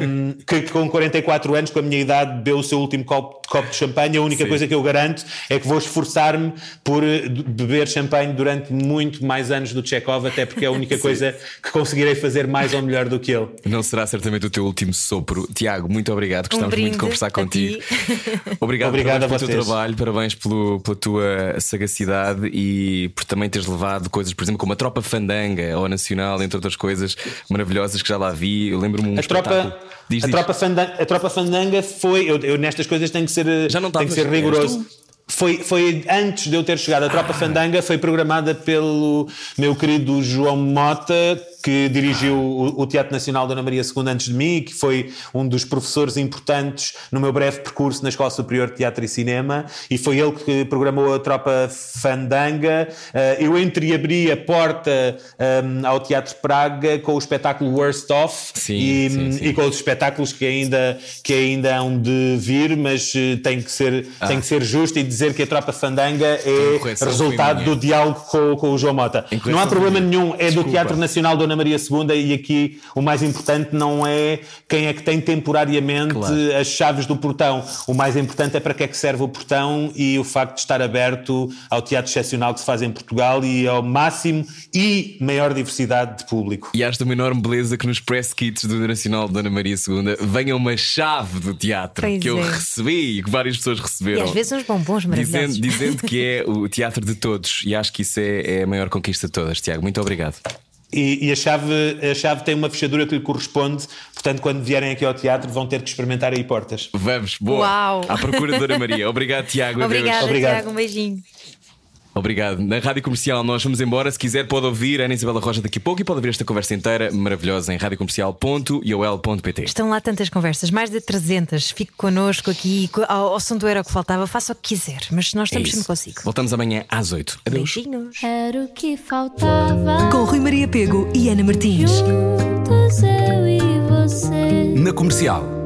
um, que com 44 anos, com a minha idade, bebeu o seu último copo, copo de champanhe. A única Sim. coisa que eu garanto é que vou esforçar-me por eh, beber champanhe durante muito mais anos do Chekhov, até porque é a única [laughs] coisa que conseguirei fazer mais ou melhor do que ele. Não será certamente o teu último sopro. Tiago, muito obrigado. Gostamos um muito de conversar contigo. [laughs] Obrigado, obrigado pelo teu trabalho, parabéns pelo, pela tua sagacidade e por também teres levado coisas, por exemplo, como a Tropa Fandanga ao Nacional, entre outras coisas maravilhosas que já lá vi. Eu lembro-me um a tropa, diz, a, Tropa Fandanga, a Tropa Fandanga foi. Eu, eu, nestas coisas tenho que ser, já não tenho que ser rigoroso. Foi, foi antes de eu ter chegado. A Tropa ah. Fandanga foi programada pelo meu querido João Mota, que dirigiu o, o, Teatro Nacional Dona Maria II antes de mim, que foi um dos professores importantes no meu breve percurso na Escola Superior de Teatro e Cinema, e foi ele que programou a Tropa Fandanga. Uh, eu entreabri a porta um, ao Teatro Praga com o espetáculo Worst Off sim, e, sim, sim. e, com os espetáculos que ainda, que ainda hão de vir, mas uh, tem, que ser, ah. tem que ser justo e dizer que a Tropa Fandanga é resultado do diálogo com, com o João Mota. Não há problema nenhum, é Desculpa. do Teatro Nacional Dona Maria II, e aqui o mais importante não é quem é que tem temporariamente claro. as chaves do portão. O mais importante é para que é que serve o portão e o facto de estar aberto ao teatro excepcional que se faz em Portugal e ao máximo e maior diversidade de público. E acho uma enorme beleza que nos press kits do Nacional de Dona Maria II venha uma chave do teatro pois que é. eu recebi e que várias pessoas receberam. E às vezes uns bombons maravilhosos. Dizendo, dizendo que é o teatro de todos. E acho que isso é, é a maior conquista de todas. Tiago, muito obrigado. E, e, a, chave, a chave tem uma fechadura que lhe corresponde, portanto, quando vierem aqui ao teatro, vão ter que experimentar aí portas. Vamos, boa. Uau. À procura de Dona Maria. [laughs] Obrigado, Tiago. Obrigada, Obrigado. Tiago. Um beijinho. Obrigado. Na Rádio Comercial nós vamos embora. Se quiser, pode ouvir a Ana Isabela Roja daqui a pouco e pode ouvir esta conversa inteira maravilhosa em radiocomercial.iol.pt. Estão lá tantas conversas, mais de 300. Fique connosco aqui ao, ao som do Era o que faltava. Faça o que quiser, mas nós estamos é sempre consigo. Voltamos amanhã às 8. Adeus. Beijinhos. Era o que faltava. Com Rui Maria Pego e Ana Martins. Juntos eu e você. Na Comercial.